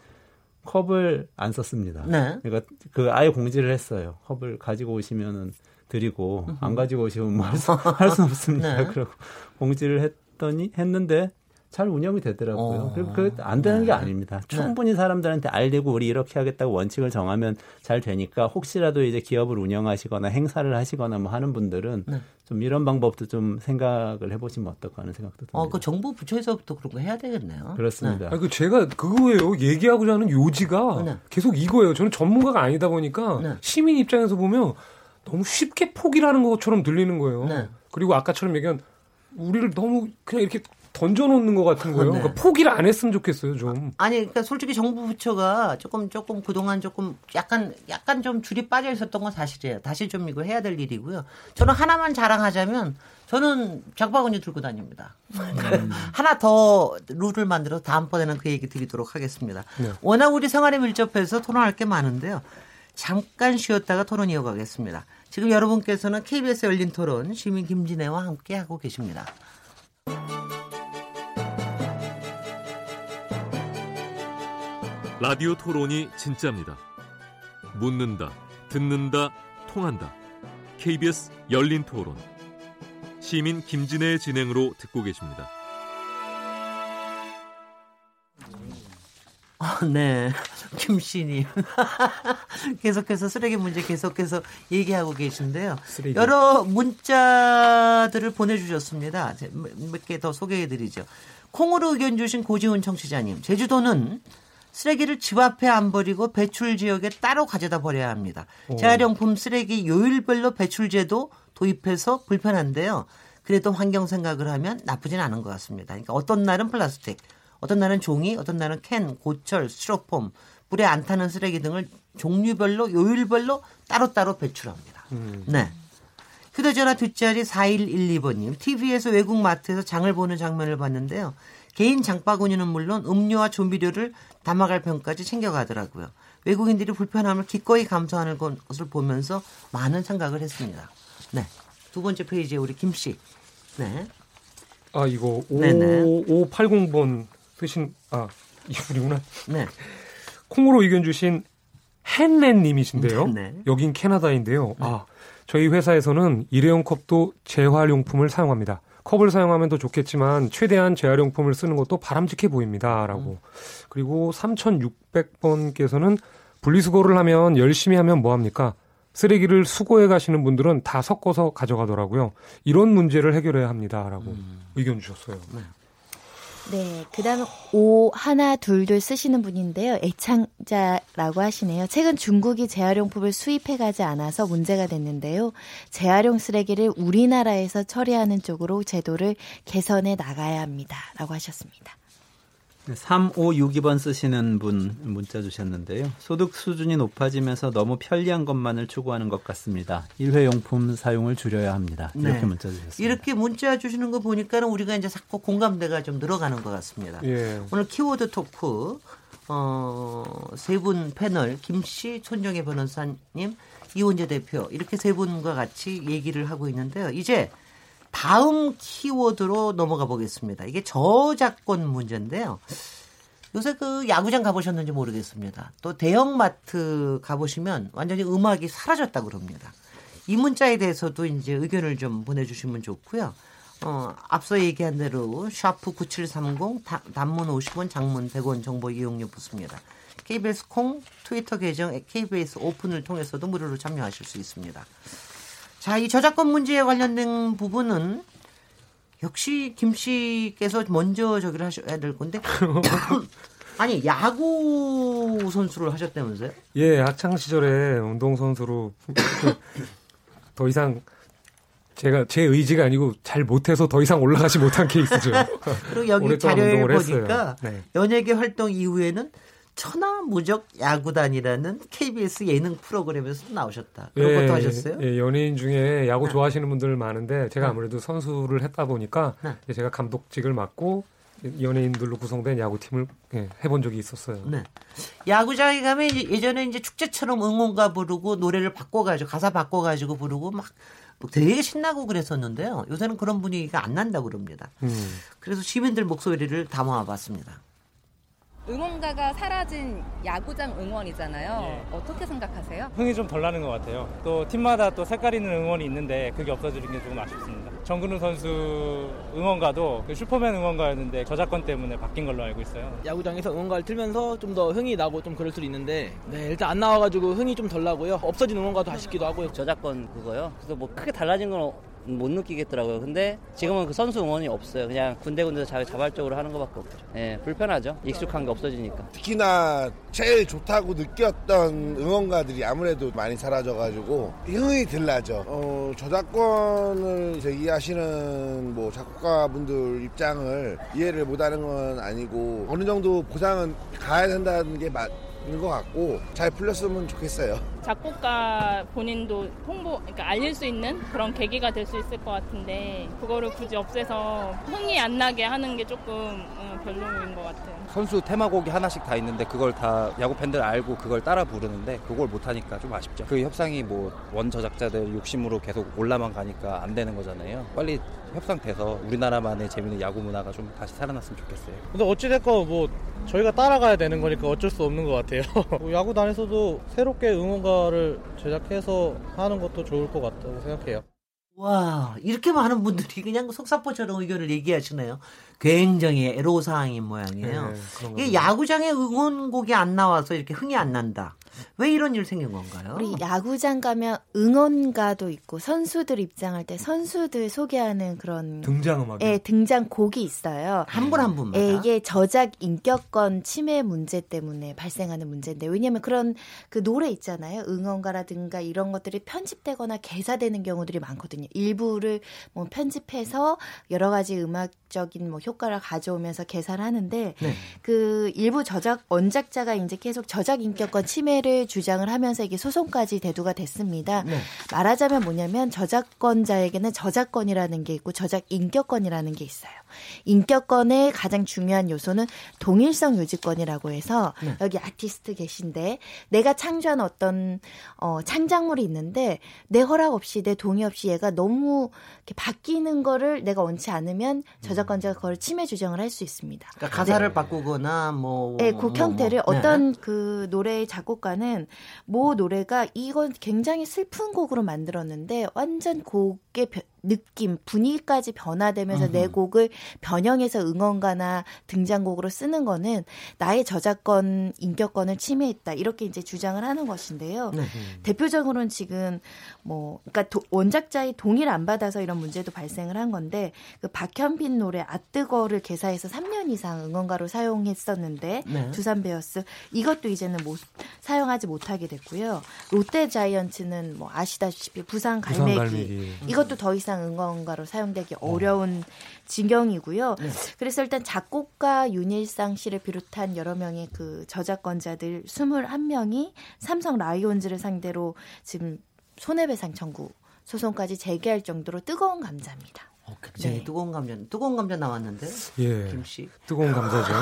컵을 안 썼습니다. 네. 그러니까 그 아예 공지를 했어요. 컵을 가지고 오시면은 드리고 안 가지고 오시면 뭐 할수 *laughs* 없습니다. 네. 그리고 공지를 했더니 했는데 잘 운영이 되더라고요. 어. 그리고 그안 되는 게 아닙니다. 충분히 사람들한테 알리고 우리 이렇게 하겠다고 원칙을 정하면 잘 되니까 혹시라도 이제 기업을 운영하시거나 행사를 하시거나 뭐 하는 분들은 네. 좀 이런 방법도 좀 생각을 해보시면 어떨까 하는 생각도 듭니다. 어, 그 정부 부처에서부터 그런 거 해야 되겠네요. 그렇습니다. 아니, 그 제가 그거예요. 얘기하고자 하는 요지가 네. 계속 이거예요. 저는 전문가가 아니다 보니까 네. 시민 입장에서 보면 너무 쉽게 포기를 는 것처럼 들리는 거예요. 네. 그리고 아까처럼 얘기한 우리를 너무 그냥 이렇게 던져놓는 것 같은 거예요. 네. 그러니까 포기를 안 했으면 좋겠어요, 좀. 아니, 그러니까 솔직히 정부 부처가 조금 조금 그동안 조금 약간 약간 좀 줄이 빠져 있었던 건 사실이에요. 다시 좀 이거 해야 될 일이고요. 저는 하나만 자랑하자면 저는 장바구니 들고 다닙니다. *laughs* 하나 더 룰을 만들어 다음번에는 그 얘기 드리도록 하겠습니다. 네. 워낙 우리 생활에 밀접해서 토론할 게 많은데요. 잠깐 쉬었다가 토론 이어가겠습니다. 지금 여러분께서는 KBS 열린 토론 시민 김진애와 함께 하고 계십니다. 라디오 토론이 진짜입니다. 묻는다, 듣는다, 통한다. KBS 열린 토론. 시민 김진애의 진행으로 듣고 계십니다. 아, 네. *laughs* 김씨님. *laughs* 계속해서 쓰레기 문제 계속해서 얘기하고 계신데요. 쓰레기. 여러 문자들을 보내주셨습니다. 몇 개 더 소개해드리죠. 콩으로 의견 주신 고지훈 청취자님. 제주도는 쓰레기를 집 앞에 안 버리고 배출 지역에 따로 가져다 버려야 합니다. 재활용품 쓰레기 요일별로 배출제도 도입해서 불편한데요. 그래도 환경 생각을 하면 나쁘진 않은 것 같습니다. 그러니까 어떤 날은 플라스틱, 어떤 날은 종이, 어떤 날은 캔, 고철, 스티로폼, 불에 안 타는 쓰레기 등을 종류별로 요일별로 따로따로 배출합니다. 네. 휴대전화 뒷자리 4112번님. TV에서 외국 마트에서 장을 보는 장면을 봤는데요. 개인 장바구니는 물론 음료와 조미료를 담아갈 병까지 챙겨가더라고요. 외국인들이 불편함을 기꺼이 감수하는 것을 보면서 많은 생각을 했습니다. 네. 두 번째 페이지에 우리 김 씨. 네. 아, 이거 네네. 5580번 쓰신, 아, *laughs* 이분이구나. 네. 콩으로 의견 주신 헨렌님이신데요. 네. 여긴 캐나다인데요. 아, 저희 회사에서는 일회용 컵도 재활용품을 사용합니다. 컵을 사용하면 더 좋겠지만 최대한 재활용품을 쓰는 것도 바람직해 보입니다라고. 그리고 3600번께서는 분리수거를 하면 열심히 하면 뭐 합니까? 쓰레기를 수거해 가시는 분들은 다 섞어서 가져가더라고요. 이런 문제를 해결해야 합니다라고 의견 주셨어요. 네, 그 다음 오 하나 둘둘 쓰시는 분인데요. 애창자라고 하시네요. 최근 중국이 재활용품을 수입해 가지 않아서 문제가 됐는데요. 재활용 쓰레기를 우리나라에서 처리하는 쪽으로 제도를 개선해 나가야 합니다 라고 하셨습니다. 3562번 쓰시는 분 문자 주셨는데요. 소득 수준이 높아지면서 너무 편리한 것만을 추구하는 것 같습니다. 일회용품 사용을 줄여야 합니다. 이렇게 네. 문자 주셨습니다. 이렇게 문자 주시는 거 보니까는 우리가 이제 자꾸 공감대가 좀 늘어가는 것 같습니다. 예. 오늘 키워드 토크 어, 세 분 패널 김씨, 손정혜 변호사님, 이원재 대표 이렇게 세 분과 같이 얘기를 하고 있는데요. 이제 다음 키워드로 넘어가 보겠습니다. 이게 저작권 문제인데요. 요새 그 야구장 가보셨는지 모르겠습니다. 또 대형마트 가보시면 완전히 음악이 사라졌다 그럽니다. 이 문자에 대해서도 이제 의견을 좀 보내주시면 좋고요. 어, 앞서 얘기한 대로 샤프 9730 다- 단문 50원 장문 100원 정보 이용료 붙습니다. KBS 콩 트위터 계정 KBS 오픈을 통해서도 무료로 참여하실 수 있습니다. 자, 이 저작권 문제에 관련된 부분은 역시 김 씨께서 먼저 저기를 하셔야 될 건데 *coughs* 아니 야구 선수를 하셨다면서요? 예, 학창 시절에 운동 선수로 *coughs* 더 이상 제가 제 의지가 아니고 잘 못해서 더 이상 올라가지 못한 케이스죠. *laughs* 그리고 여기 운동을 보니까. 네. 연예계 활동 이후에는 천하무적 야구단이라는 KBS 예능 프로그램에서 나오셨다. 그런 것도 하셨어요? 예, 연예인 중에 야구 네. 좋아하시는 분들 많은데 제가 네. 아무래도 선수를 했다 보니까 네. 이제 제가 감독직을 맡고 연예인들로 구성된 야구팀을 예, 해본 적이 있었어요. 네. 야구장에 가면 예전에 이제 축제처럼 응원가 부르고 노래를 바꿔가지고 가사 바꿔가지고 부르고 막 되게 신나고 그랬었는데요. 요새는 그런 분위기가 안 난다고 그럽니다. 음. 그래서 시민들 목소리를 담아봤습니다. 응원가가 사라진 야구장 응원이잖아요. 어떻게 생각하세요? 흥이 좀 덜 나는 것 같아요. 또 팀마다 또 색깔 있는 응원이 있는데 그게 없어지는 게 조금 아쉽습니다. 정근우 선수 응원가도 그 슈퍼맨 응원가였는데 저작권 때문에 바뀐 걸로 알고 있어요. 야구장에서 응원가를 틀면서 좀 더 흥이 나고 좀 그럴 수도 있는데 네, 일단 안 나와가지고 흥이 좀 덜 나고요. 없어진 응원가도 아쉽기도 하고요. 저작권 그거요. 그래서 뭐 크게 달라진 건 못 느끼겠더라고요. 근데 지금은 그 선수 응원이 없어요. 그냥 군데군데 자, 자발적으로 하는 것밖에 없죠. 예, 불편하죠. 익숙한 게 없어지니까. 특히나 제일 좋다고 느꼈던 응원가들이 아무래도 많이 사라져가지고 흥이 들 나죠. 어, 저작권을 제기하시는 뭐 작곡가분들 입장을 이해를 못하는 건 아니고 어느 정도 보상은 가야 된다는 게 맞는 것 같고 잘 풀렸으면 좋겠어요. 작곡가 본인도 홍보, 그러니까 알릴 수 있는 그런 계기가 될 수 있을 것 같은데 그거를 굳이 없애서 흥이 안 나게 하는 게 조금 어, 별로인 것 같아요. 선수 테마곡이 하나씩 다 있는데 그걸 다 야구 팬들 알고 그걸 따라 부르는데 그걸 못 하니까 좀 아쉽죠. 그 협상이 뭐 원 저작자들 욕심으로 계속 올라만 가니까 안 되는 거잖아요. 빨리 협상돼서 우리나라만의 재밌는 야구 문화가 좀 다시 살아났으면 좋겠어요. 근데 어찌됐건 뭐 저희가 따라가야 되는 거니까 어쩔 수 없는 것 같아요. 뭐 *laughs* 야구단에서도 새롭게 응원가 를 제작해서 하는 것도 좋을 것 같다고 생각해요. 와, 이렇게 많은 분들이 그냥 속사포처럼 의견을 얘기하시네요. 굉장히 애로사항인 모양이에요. 네, 이게 거죠. 야구장에 응원곡이 안 나와서 이렇게 흥이 안 난다. 왜 이런 일 생긴 건가요? 우리 야구장 가면 응원가도 있고 선수들 입장할 때 선수들 소개하는 그런 등장 음악이. 예, 등장 곡이 있어요. 한 분 한 분마다. 예, 이게 저작 인격권 침해 문제 때문에 발생하는 문제인데 왜냐하면 그런 그 노래 있잖아요. 응원가라든가 이런 것들이 편집되거나 개사되는 경우들이 많거든요. 일부를 뭐 편집해서 여러 가지 음악적인 뭐 효과를 가져오면서 개사를 하는데 네. 그 일부 저작 원작자가 이제 계속 저작 인격권 침 해를 주장을 하면서 이게 소송까지 대두가 됐습니다. 네. 말하자면 뭐냐면 저작권자에게는 저작권이라는 게 있고 저작 인격권이라는 게 있어요. 인격권의 가장 중요한 요소는 동일성 유지권이라고 해서 네. 여기 아티스트 계신데 내가 창조한 어떤 어 창작물이 있는데 내 허락 없이 내 동의 없이 얘가 너무 이렇게 바뀌는 거를 내가 원치 않으면 저작권자가 그걸 침해 주장을 할 수 있습니다. 그러니까 가사를 바꾸거나 뭐. 네, 곡 뭐, 형태를 뭐. 네. 어떤 그 노래의 작곡가 는 모 노래가 이건 굉장히 슬픈 곡으로 만들었는데 완전 곡의 벼- 느낌, 분위기까지 변화되면서 내. 곡을 변형해서 응원가나 등장곡으로 쓰는 거는 나의 저작권, 인격권을 침해했다. 이렇게 이제 주장을 하는 것인데요. 네. 대표적으로는 지금 뭐 그러니까 도- 원작자의 동의를 안 받아서 이런 문제도 발생을 한 건데 그 박현빈 노래 아뜨거를 개사해서 3년 이상 응원가로 사용했었는데 네. 두산 베어스 이것도 이제는 못 사용 하지 못하게 됐고요. 롯데 자이언츠는 뭐 아시다시피 부산 부산 갈매기, 갈매기. 이것도 더 이상 응원가로 사용되기 어려운 지경이고요. 네. 그래서 일단 작곡가 윤일상 씨를 비롯한 여러 명의 그 저작권자들 21명이 삼성 라이온즈를 상대로 지금 손해배상 청구 소송까지 제기할 정도로 뜨거운 감자입니다. 어, 굉장히 네. 뜨거운 감자, 뜨거운 감자 나왔는데. 예. 김 씨. 뜨거운 감자죠.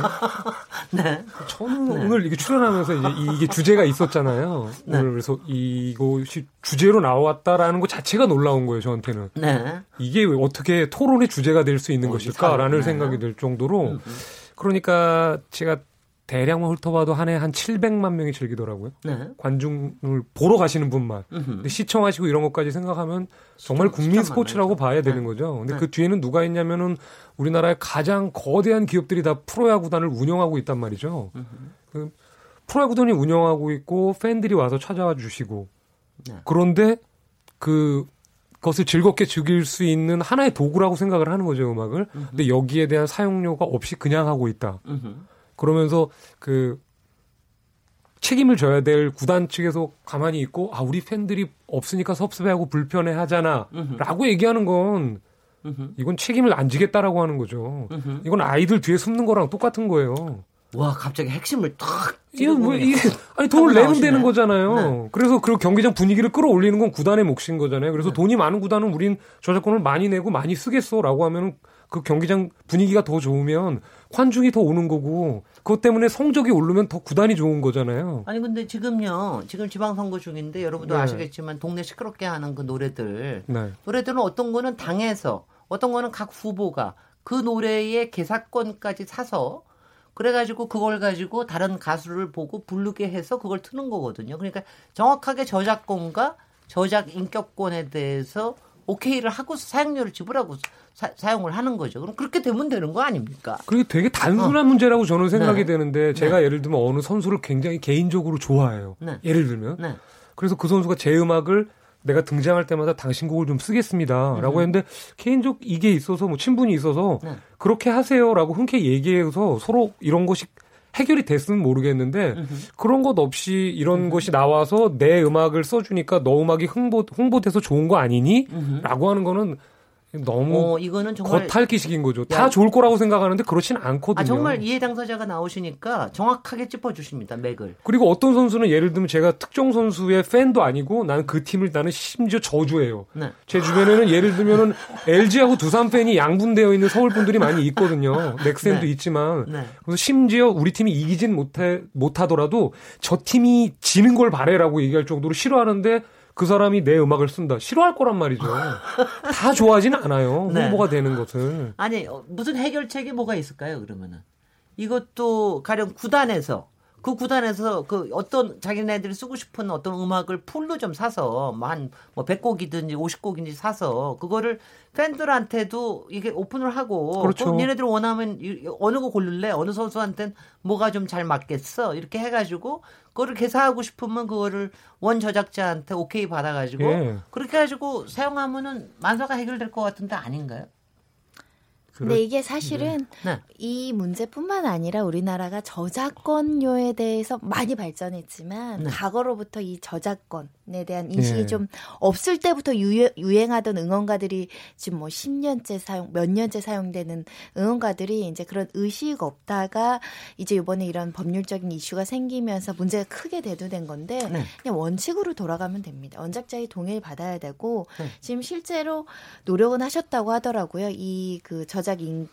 *laughs* 네. 저는 네. 오늘 이게 출연하면서 이제 이게 주제가 있었잖아요. 네. 오늘 그래서 이것이 주제로 나왔다라는 것 자체가 놀라운 거예요, 저한테는. 네. 이게 왜 어떻게 토론의 주제가 될 수 있는 어, 것일까라는 네. 생각이 들 정도로 음, 그러니까 제가 대량만 훑어봐도 한해한 700만 명이 즐기더라고요. 네. 관중을 보러 가시는 분만. 시청하시고 이런 것까지 생각하면 정말 시청- 국민 스포츠라고. 봐야 되는 네. 거죠. 근데 네. 그 뒤에는 누가 있냐면은 우리나라의 가장 거대한 기업들이 다 프로야 구단을 운영하고 있단 말이죠. 그 프로야 구단이 운영하고 있고 팬들이 와서 찾아와 주시고 네. 그런데 그 것을 즐겁게 즐길 수 있는 하나의 도구라고 생각을 하는 거죠 음악을. 근데 여기에 대한 사용료가 없이 그냥 하고 있다. 그러면서 그 책임을 져야 될 구단 측에서 가만히 있고 아 우리 팬들이 없으니까 섭섭해하고 불편해 하잖아라고 얘기하는 건 이건 책임을 안 지겠다라고 하는 거죠. 이건 아이들 뒤에 숨는 거랑 똑같은 거예요. 와 갑자기 핵심을 탁 이거 뭐 이게 *laughs* 아니 돈을 내면 되는 거잖아요. 네. 그래서 그 경기장 분위기를 끌어올리는 건 구단의 몫인 거잖아요. 그래서 네. 돈이 많은 구단은 우린 저작권을 많이 내고 많이 쓰겠어라고 하면은 그 경기장 분위기가 더 좋으면 관중이 더 오는 거고 그것 때문에 성적이 오르면 더 구단이 좋은 거잖아요. 아니 근데 지금요 지금 지방선거 중인데 여러분도 네. 아시겠지만 동네 시끄럽게 하는 그 노래들 네. 노래들은 어떤 거는 당에서 어떤 거는 각 후보가 그 노래의 개사권까지 사서 그래가지고 그걸 가지고 다른 가수를 보고 부르게 해서 그걸 트는 거거든요. 그러니까 정확하게 저작권과 저작 인격권에 대해서 오케이를 하고 사용료를 지불하고 사, 용을 하는 거죠. 그럼 그렇게 되면 되는 거 아닙니까? 그게 되게 단순한 어. 문제라고 저는 생각이 네. 되는데 제가 네. 예를 들면 어느 선수를 굉장히 개인적으로 좋아해요. 네. 예를 들면 네. 그래서 그 선수가 제 음악을 내가 등장할 때마다 당신 곡을 좀 쓰겠습니다라고 음. 했는데 개인적 이게 있어서 뭐 친분이 있어서 네. 그렇게 하세요라고 흔쾌히 얘기해서 서로 이런 것이 해결이 됐으면 모르겠는데 음흠. 그런 것 없이 이런 음흠. 것이 나와서 내 음악을 써주니까 너 음악이 홍보 홍보돼서 좋은 거 아니니?라고 하는 거는 너무 어, 이거는 정말 겉핥기식인 거죠. 야, 다 좋을 거라고 생각하는데 그렇진 않거든요. 아, 정말 이해 당사자가 나오시니까 정확하게 짚어주십니다. 맥을. 그리고 어떤 선수는 예를 들면 제가 특정 선수의 팬도 아니고 나는 그 팀을 나는 심지어 저주해요. 네. 제 주변에는 예를 들면은 LG하고 두산 팬이 양분되어 있는 서울 분들이 많이 있거든요. 넥센도 네. 있지만 네. 그래서 심지어 우리 팀이 이기진 못해 못하더라도 저 팀이 지는 걸 바래라고 얘기할 정도로 싫어하는데 그 사람이 내 음악을 쓴다. 싫어할 거란 말이죠. 다 좋아하지는 않아요. *laughs* 네. 홍보가 되는 것을. 아니, 어, 무슨 해결책이 뭐가 있을까요, 그러면은? 이것도 가령 구단에서 그 구단에서 그 어떤 자기네들이 쓰고 싶은 어떤 음악을 풀로 좀 사서 뭐 한뭐 100곡이든지 50곡인지 사서 그거를 팬들한테도 이게 오픈을 하고 그렇죠. 얘네들 원하면 어느 거 고를래? 어느 선수한테는 뭐가 좀 잘 맞겠어? 이렇게 해 가지고 그거를 개사하고 싶으면 그거를 원 저작자한테 오케이 받아 가지고 예. 그렇게 해 가지고 사용하면은 만사가 해결될 것 같은데 아닌가요? 근데 이게 사실은 네. 네. 이 문제뿐만 아니라 우리나라가 저작권료에 대해서 많이 발전했지만 네. 과거로부터 이 저작권 에 대한 인식이 네. 좀 없을 때부터 유행, 하던 응원가들이 지금 뭐 10년째 사용, 몇 년째 사용되는 응원가들이 이제 그런 의식 없다가 이제 이번에 이런 법률적인 이슈가 생기면서 문제가 크게 대두된 건데 네. 그냥 원칙으로 돌아가면 됩니다. 원작자의 동의를 받아야 되고 네. 지금 실제로 노력은 하셨다고 하더라고요. 이 그 저작 인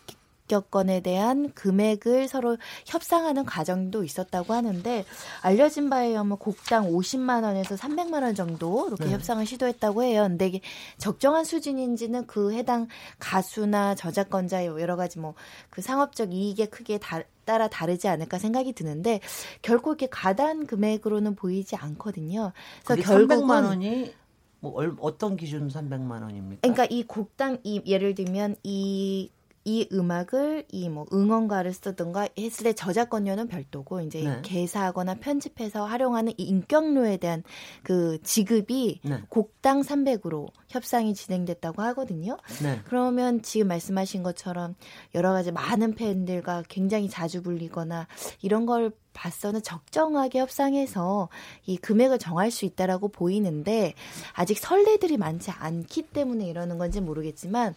합격권에 대한 금액을 서로 협상하는 과정도 있었다고 하는데 알려진 바에 의하면 곡당 50만 원에서 300만 원 정도 이렇게 네. 협상을 시도했다고 해요. 근데 이게 적정한 수준인지는 그 해당 가수나 저작권자의 여러 가지 뭐 그 상업적 이익의 크기에 다, 따라 다르지 않을까 생각이 드는데 결코 이렇게 가단 금액으로는 보이지 않거든요. 그래서 결국은 300만 원이 뭐 어떤 기준 300만 원입니까? 그러니까 이 곡당 이 예를 들면 이 이 음악을 이 뭐 응원가를 쓰든가 했을 때 저작권료는 별도고 이제 네. 개사하거나 편집해서 활용하는 이 인격료에 대한 그 지급이 네. 곡당 300으로 협상이 진행됐다고 하거든요. 네. 그러면 지금 말씀하신 것처럼 여러 가지 많은 팬들과 굉장히 자주 불리거나 이런 걸 봤어는 적정하게 협상해서 이 금액을 정할 수 있다라고 보이는데 아직 선례들이 많지 않기 때문에 이러는 건지 모르겠지만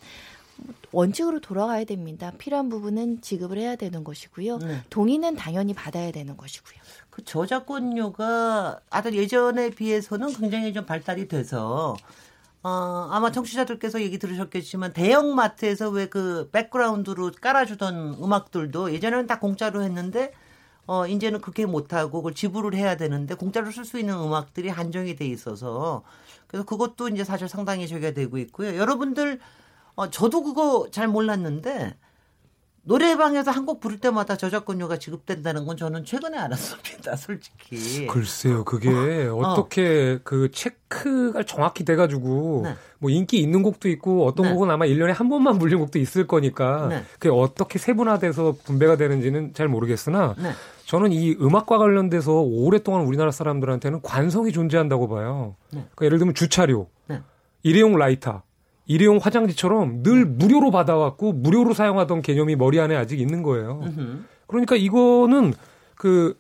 원칙으로 돌아가야 됩니다. 필요한 부분은 지급을 해야 되는 것이고요. 네. 동의는 당연히 받아야 되는 것이고요. 그 저작권료가 아들 예전에 비해서는 굉장히 좀 발달이 돼서 어, 아마 청취자들께서 얘기 들으셨겠지만 대형 마트에서 왜 그 백그라운드로 깔아주던 음악들도 예전에는 다 공짜로 했는데 어, 이제는 그렇게 못하고 그걸 지불을 해야 되는데 공짜로 쓸 수 있는 음악들이 한정이 돼 있어서 그래서 그것도 이제 사실 상당히 저기가 되고 있고요. 여러분들 어, 저도 그거 잘 몰랐는데 노래방에서 한 곡 부를 때마다 저작권료가 지급된다는 건 저는 최근에 알았습니다, 솔직히. 글쎄요, 그게 어. 떻게그 체크가 정확히 돼가지고 네. 뭐 인기 있는 곡도 있고 어떤 네. 곡은 아마 1년에 한 번만 불린 곡도 있을 거니까 네. 그게 어떻게 세분화돼서 분배가 되는지는 잘 모르겠으나 네. 저는 이 음악과 관련돼서 오랫동안 우리나라 사람들한테는 관성이 존재한다고 봐요. 네. 그러니까 예를 들면 주차료, 네. 일회용 라이터, 일회용 화장지처럼 늘 무료로 받아왔고 무료로 사용하던 개념이 머리 안에 아직 있는 거예요. 그러니까 이거는 그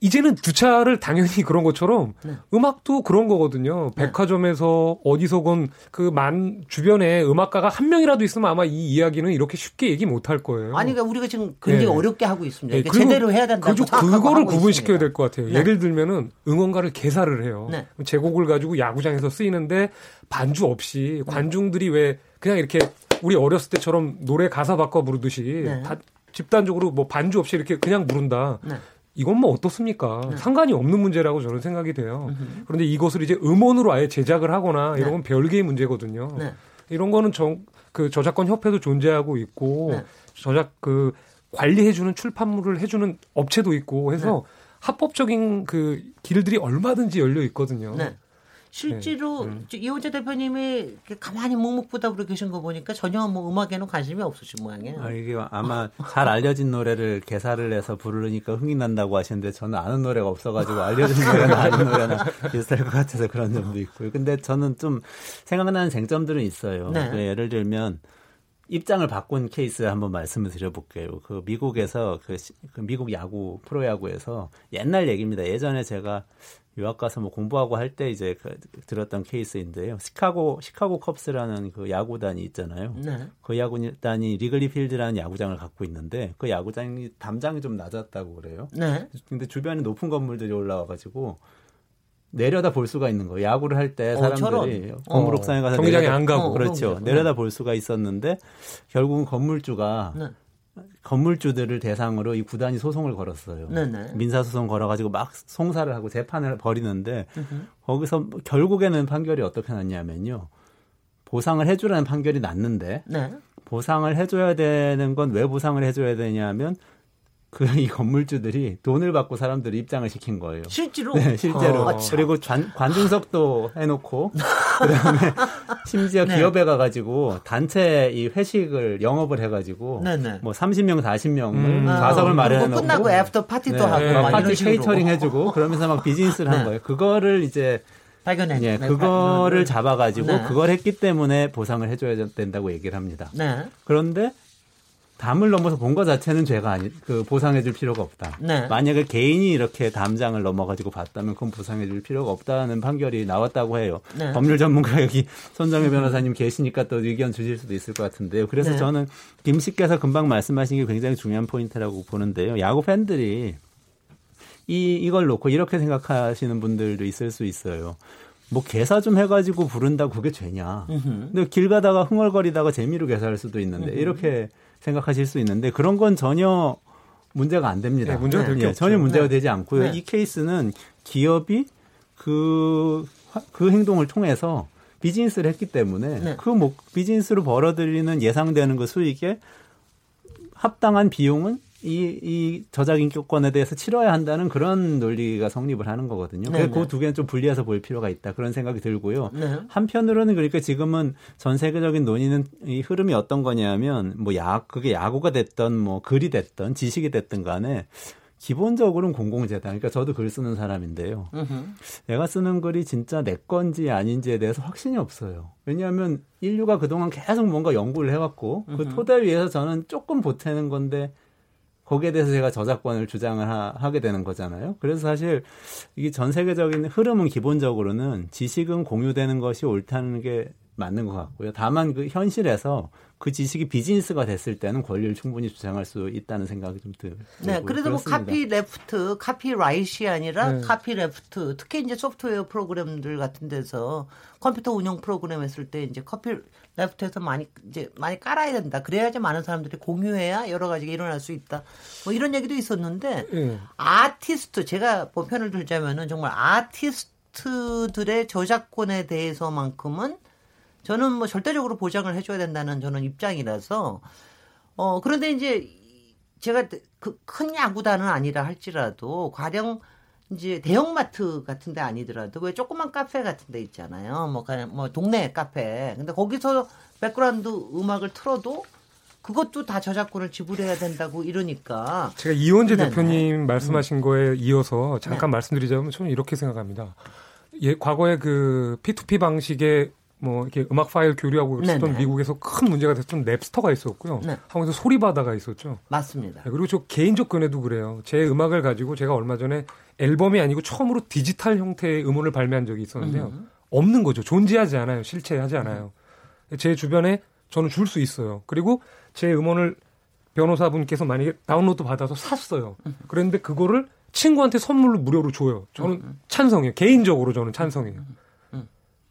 이제는 두 차를 당연히 그런 것처럼 네. 음악도 그런 거거든요. 백화점에서 어디서건 그 만 주변에 음악가가 한 명이라도 있으면 아마 이 이야기는 이렇게 쉽게 얘기 못 할 거예요. 아니, 그러니까 우리가 지금 굉장히 네. 어렵게 하고 있습니다. 네, 그러니까 제대로 해야 된다고 그죠, 그거를 구분시켜야. 될 것 같아요. 네. 예를 들면은 응원가를 개사를 해요. 네. 제곡을 가지고 야구장에서 쓰이는데 반주 없이 관중들이 왜 그냥 이렇게 우리 어렸을 때처럼 노래 가사 바꿔 부르듯이 네. 다 집단적으로 뭐 반주 없이 이렇게 그냥 부른다. 네. 이건 뭐 어떻습니까? 상관이 없는 문제라고 저는 생각이 돼요. 그런데 이것을 이제 음원으로 아예 제작을 하거나 이런 건 별개의 문제거든요. 네. 이런 거는 정, 그 저작권 협회도 존재하고 있고 네. 저작 그 관리해주는 출판물을 해주는 업체도 있고 해서 네. 합법적인 그 길들이 얼마든지 열려 있거든요. 네. 실제로 음. 저 이호재 대표님이 가만히 묵묵부답으로 계신 거 보니까 전혀 뭐 음악에는 관심이 없으신 모양이에요. 아, 이게 아마 잘 알려진 노래를 개사를 해서 부르니까 흥이 난다고 하시는데 저는 아는 노래가 없어가지고 알려진 노래나 *laughs* 아는 노래나 비슷할 것 같아서 그런 점도 있고요. 근데 저는 좀 생각나는 쟁점들은 있어요. 네. 그 예를 들면 입장을 바꾼 케이스 한번 말씀을 드려볼게요. 그 미국에서 그, 시- 그 미국 야구 프로야구에서 옛날 얘기입니다. 예전에 제가 유학 가서 뭐 공부하고 할 때 이제 그 들었던 케이스인데요. 시카고 시카고 컵스라는 그 야구단이 있잖아요. 네. 그 야구단이 리글리 필드라는 야구장을 갖고 있는데 그 야구장이 담장이 좀 낮았다고 그래요. 네. 근데 주변에 높은 건물들이 올라와 가지고 내려다 볼 수가 있는 거예요. 야구를 할때 어, 사람들이. 건물 어. 옥상에 가서 경기장에 내려다- 안 가고. 어, 그렇죠. 내려다 볼 수가 있었는데 결국은 건물주가 네. 건물주들을 대상으로 이 구단이 소송을 걸었어요. 네네. 민사소송 걸어가지고 막 송사를 하고 재판을 벌이는데 거기서 결국에는 판결이 어떻게 났냐면요. 보상을 해주라는 판결이 났는데 네. 보상을 해줘야 되는 건 왜 보상을 해줘야 되냐면 그 *laughs* 이 건물주들이 돈을 받고 사람들을 입장을 시킨 거예요. 실제로? 네, 실제로. 아, 참. 그리고 관, 관중석도 해놓고 *laughs* 그다음에 심지어 네. 기업에 가가지고 단체 이 회식을 영업을 해가지고 네 네. 뭐 30명, 40명을 음. 좌석을 아, 마련해놓고 그리고 끝나고 애프터 파티도 네, 하고 네, 막 파티. 케이터링 해주고 *laughs* 그러면서 막 비즈니스를 한 네. 거예요. 그거를 이제 발견했 예, 네, 그거를 발- 잡아가지고 네. 그걸 했기 때문에 보상을 해줘야 된다고 얘기를 합니다. 네. 그런데 담을 넘어서 본 것 자체는 죄가 아니, 그 보상해 줄 필요가 없다. 네. 만약에 개인이 이렇게 담장을 넘어 가지고 봤다면 그건 보상해 줄 필요가 없다는 판결이 나왔다고 해요. 네. 법률 전문가 여기 손정혜 변호사님 계시니까 또 의견 주실 수도 있을 것 같은데요. 그래서 네. 저는 김 씨께서 금방 말씀하신 게 굉장히 중요한 포인트라고 보는데요. 야구 팬들이 이 이걸 놓고 이렇게 생각하시는 분들도 있을 수 있어요. 뭐 개사 좀 해가지고 부른다 그게 죄냐? 근데 길 가다가 흥얼거리다가 재미로 개사할 수도 있는데 이렇게 생각하실 수 있는데 그런 건 전혀 문제가 안 됩니다. 네, 문제가 예, 없죠. 전혀 문제가 네. 되지 않고요. 네. 이 케이스는 기업이 그, 화- 그 행동을 통해서 비즈니스를 했기 때문에 네. 그 뭐, 비즈니스로 벌어들이는 예상되는 그 수익에 합당한 비용은 이, 이 저작 인격권에 대해서 치러야 한다는 그런 논리가 성립을 하는 거거든요. 네, 그 네. 두 개는 좀 분리해서 볼 필요가 있다. 그런 생각이 들고요. 네. 한편으로는 그러니까 지금은 전 세계적인 논의는 이 흐름이 어떤 거냐면 뭐 야, 그게 야구가 됐던 뭐 글이 됐던 지식이 됐든 간에 기본적으로는 공공재단. 그러니까 저도 글 쓰는 사람인데요. 음흠. 내가 쓰는 글이 진짜 내 건지 아닌지에 대해서 확신이 없어요. 왜냐하면 인류가 그동안 계속 뭔가 연구를 해왔고 그 토대 위에서 저는 조금 보태는 건데 거기에 대해서 제가 저작권을 주장을 하, 게 되는 거잖아요. 그래서 사실 이게 전 세계적인 흐름은 기본적으로는 지식은 공유되는 것이 옳다는 게 맞는 것 같고요. 다만 그 현실에서 그 지식이 비즈니스가 됐을 때는 권리를 충분히 주장할 수 있다는 생각이 좀 들고요. 네, 그래도 뭐 그렇습니다. 카피 레프트, 카피 라이트이 아니라 네. 카피 레프트. 특히 이제 소프트웨어 프로그램들 같은 데서 컴퓨터 운영 프로그램 했을 때 이제 커피 레프트에서 많이 이제 많이 깔아야 된다. 그래야지 많은 사람들이 공유해야 여러 가지가 일어날 수 있다. 뭐 이런 얘기도 있었는데 예. 아티스트 제가 뭐 편을 들자면은 정말 아티스트들의 저작권에 대해서만큼은 저는 뭐 절대적으로 보장을 해줘야 된다는 저는 입장이라서 어 그런데 이제 제가 그 큰 야구단은 아니라 할지라도 가령 이제 대형마트 같은 데 아니더라도 왜 조그만 카페 같은 데 있잖아요. 뭐 그냥 뭐 동네 카페. 근데 거기서 백그라운드 음악을 틀어도 그것도 다 저작권을 지불해야 된다고 이러니까 제가 이원재 네네. 대표님 말씀하신 거에 이어서 잠깐 네. 말씀드리자면 저는 이렇게 생각합니다. 예, 과거에 그 P2P 방식의 뭐 이렇게 음악 파일 교류하고 있었던 네네. 미국에서 큰 문제가 됐던 랩스터가 있었고요. 네. 한국에서 소리바다가 있었죠. 맞습니다. 네, 그리고 저 개인적 근에도 그래요. 제 음악을 가지고 제가 얼마 전에 앨범이 아니고 처음으로 디지털 형태의 음원을 발매한 적이 있었는데요. 음. 없는 거죠. 존재하지 않아요. 실체하지 않아요. 제 주변에 저는 줄 수 있어요. 그리고 제 음원을 변호사분께서 만약에 다운로드 받아서 샀어요. 그런데 그거를 친구한테 선물로 무료로 줘요. 저는 찬성해요. 개인적으로 저는 찬성해요.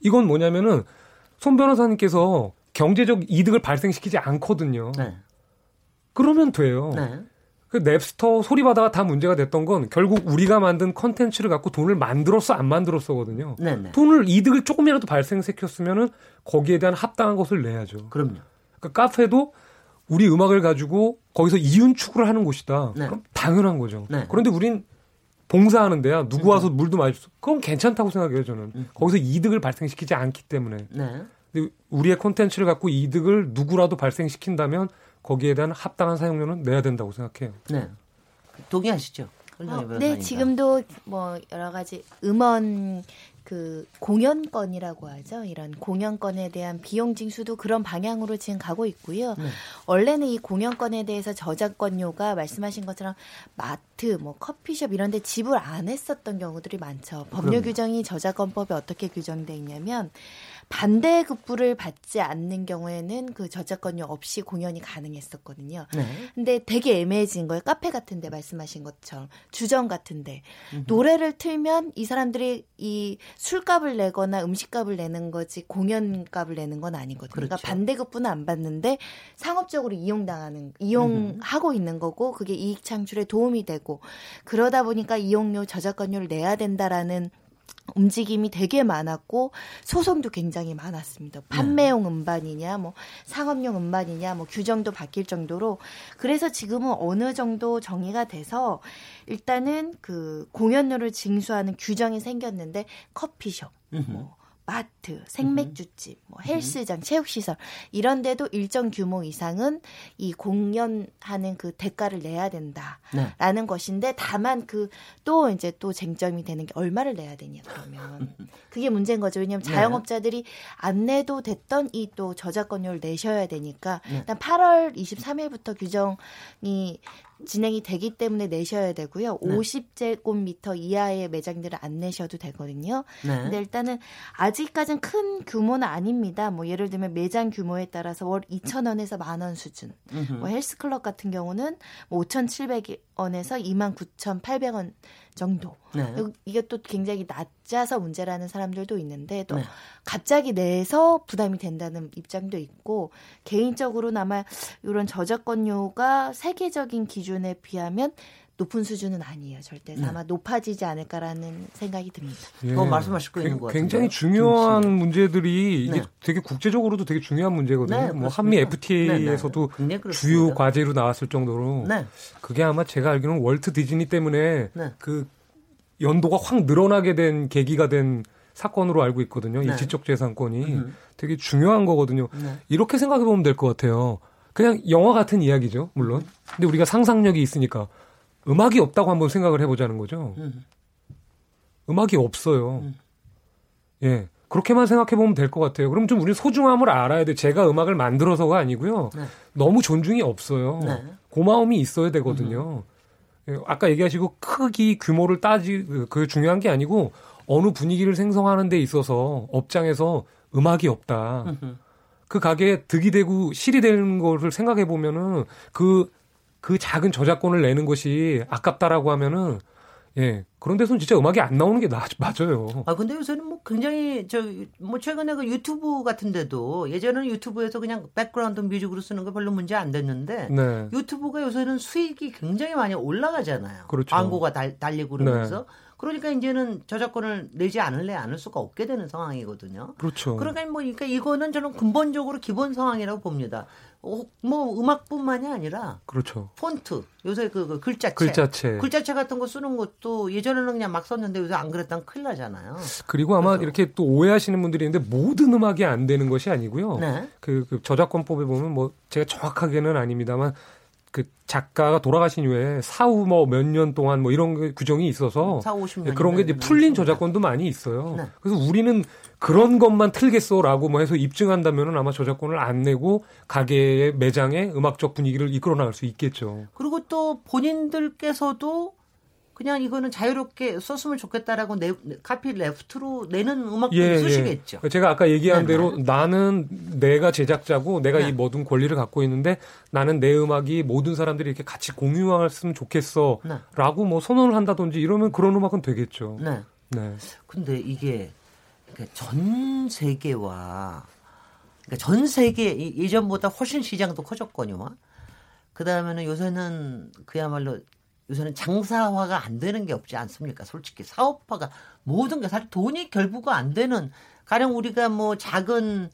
이건 뭐냐면은 손 변호사님께서 경제적 이득을 발생시키지 않거든요. 네. 그러면 돼요. 네. 그 랩스터 소리바다가 다 문제가 됐던 건 결국 우리가 만든 컨텐츠를 갖고 돈을 만들었어 안 만들었어거든요. 네네. 돈을 이득을 조금이라도 발생시켰으면은 거기에 대한 합당한 것을 내야죠. 그럼요. 그 카페도 우리 음악을 가지고 거기서 이윤 추구를 하는 곳이다. 네. 그럼 당연한 거죠. 네. 그런데 우린 봉사하는데야 누구 와서 물도 마셔. 그럼 괜찮다고 생각해요 저는. 거기서 이득을 발생시키지 않기 때문에. 네. 근데 우리의 콘텐츠를 갖고 이득을 누구라도 발생시킨다면 거기에 대한 합당한 사용료는 내야 된다고 생각해요. 네. 동의하시죠? 어, 네, 지금도 뭐 여러 가지 음원 그 공연권이라고 하죠. 이런 공연권에 대한 비용 징수도 그런 방향으로 지금 가고 있고요. 네. 원래는 이 공연권에 대해서 저작권료가 말씀하신 것처럼 마트, 뭐 커피숍 이런 데 지불 안 했었던 경우들이 많죠. 법률 그럼요. 규정이 저작권법에 어떻게 규정돼 있냐면 반대 급부를 받지 않는 경우에는 그 저작권료 없이 공연이 가능했었거든요. 네. 근데 되게 애매해진 거예요. 카페 같은데 말씀하신 것처럼 주점 같은데 음흠. 노래를 틀면 이 사람들이 이 술값을 내거나 음식값을 내는 거지 공연값을 내는 건 아니거든요. 그러니까 그렇죠. 반대 급부는 안 받는데 상업적으로 이용당하는 이용하고 있는 거고 그게 이익 창출에 도움이 되고 그러다 보니까 이용료 저작권료를 내야 된다라는 움직임이 되게 많았고 소송도 굉장히 많았습니다. 판매용 음반이냐, 뭐 상업용 음반이냐, 뭐 규정도 바뀔 정도로 그래서 지금은 어느 정도 정의가 돼서 일단은 그 공연료를 징수하는 규정이 생겼는데 커피숍, 뭐 마트, 생맥주집, 뭐 헬스장, 체육시설 이런 데도 일정 규모 이상은 이 공연하는 그 대가를 내야 된다라는 네. 것인데 다만 그 또 이제 또 쟁점이 되는 게 얼마를 내야 되냐 그러면 *laughs* 그게 문제인 거죠. 왜냐하면 네. 자영업자들이 안 내도 됐던 이 또 저작권료를 내셔야 되니까 네. 일단 8월 23일부터 규정이 진행이 되기 때문에 내셔야 되고요. 네. 50제곱미터 이하의 매장들은 안 내셔도 되거든요. 네. 근데 일단은 아직까지는 큰 규모는 아닙니다. 뭐 예를 들면 매장 규모에 따라서 월 2,000원에서 만 원 수준. 음흠. 뭐 헬스클럽 같은 경우는 뭐 5,700원에서 29,800원 정도. 네. 이게 또 굉장히 낮아서 문제라는 사람들도 있는데 또 네. 갑자기 내서 부담이 된다는 입장도 있고 개인적으로는 아마 이런 저작권료가 세계적인 기준에 비하면 높은 수준은 아니에요. 절대. 네. 아마 높아지지 않을까라는 생각이 듭니다. 더 말씀하실 거 있는 것 같은데요. 굉장히 중요한 김 씨. 문제들이 이게 네. 되게 국제적으로도 되게 중요한 문제거든요. 네, 뭐. 한미 FTA에서도 네, 네. 주요. 과제로 나왔을 정도로 네. 그게 아마 제가 알기로는 월트 디즈니 때문에 네. 그 연도가 확 늘어나게 된 계기가 된 사건으로 알고 있거든요. 네. 이 지적재산권이 음. 되게 중요한 거거든요. 네. 이렇게 생각해 보면 될 것 같아요. 그냥 영화 같은 이야기죠, 물론. 근데 우리가 상상력이 있으니까 음악이 없다고 한번 생각을 해보자는 거죠. 음. 음악이 없어요. 예. 그렇게만 생각해 보면 될 것 같아요. 그럼 좀 우리 소중함을 알아야 돼. 제가 음악을 만들어서가 아니고요. 네. 너무 존중이 없어요. 네. 고마움이 있어야 되거든요. 예, 아까 얘기하시고 크기, 규모를 따지, 그- 중요한 게 아니고 어느 분위기를 생성하는 데 있어서 업장에서 음악이 없다. 음흠. 그 가게에 득이 되고 실이 되는 거를 생각해 보면은 그, 그 작은 저작권을 내는 것이 아깝다라고 하면은 예. 그런 데서는 진짜 음악이 안 나오는 게 나, 맞아요. 아 근데 요새는 뭐 굉장히 저 뭐 최근에 그 유튜브 같은 데도 예전에는 유튜브에서 그냥 백그라운드 뮤직으로 쓰는 거 별로 문제 안 됐는데 네. 유튜브가 요새는 수익이 굉장히 많이 올라가잖아요. 그렇죠. 광고가 달, 달리고 그러면서 네. 그러니까 이제는 저작권을 내지 않을래 않을 수가 없게 되는 상황이거든요. 그렇죠. 그러니까 뭐 그러니까 이거는 저는 근본적으로 기본 상황이라고 봅니다. 어, 뭐 음악뿐만이 아니라 그렇죠. 폰트 요새 그, 그 글자체 글자체. 글자체 같은 거 쓰는 것도 예전에는 그냥 막 썼는데 요새 안 그랬다면 큰일 나잖아요. 그리고 아마 이렇게 또 오해하시는 분들이 있는데 모든 음악이 안 되는 것이 아니고요. 네. 그, 그 저작권법에 보면 뭐 제가 정확하게는 아닙니다만 그 작가가 돌아가신 이후에 사후 뭐 몇 년 동안 뭐 이런 규정이 있어서 4, 50년 그런 게 이제 풀린 저작권도 많이 있어요. 네. 그래서 우리는 그런 것만 틀겠어라고 뭐 해서 입증한다면은 아마 저작권을 안 내고 가게의 매장의 음악적 분위기를 이끌어 나갈 수 있겠죠. 그리고 또 본인들께서도 그냥 이거는 자유롭게 썼으면 좋겠다라고 내, 카피 레프트로 내는 음악도 예, 쓰시겠죠. 예. 제가 아까 얘기한 네, 대로 네. 나는 내가 제작자고 내가 네. 이 모든 권리를 갖고 있는데 나는 내 음악이 모든 사람들이 이렇게 같이 공유했으면 좋겠어라고 네. 뭐 선언을 한다든지 이러면 그런 음악은 되겠죠. 네. 네. 근데 이게 그러니까 전 세계와 그러니까 전 세계 예전보다 훨씬 시장도 커졌거든요. 그 다음에는 요새는 그야말로 요새는 장사화가 안 되는 게 없지 않습니까? 솔직히 사업화가 모든 게 사실 돈이 결부가 안 되는 가령 우리가 뭐 작은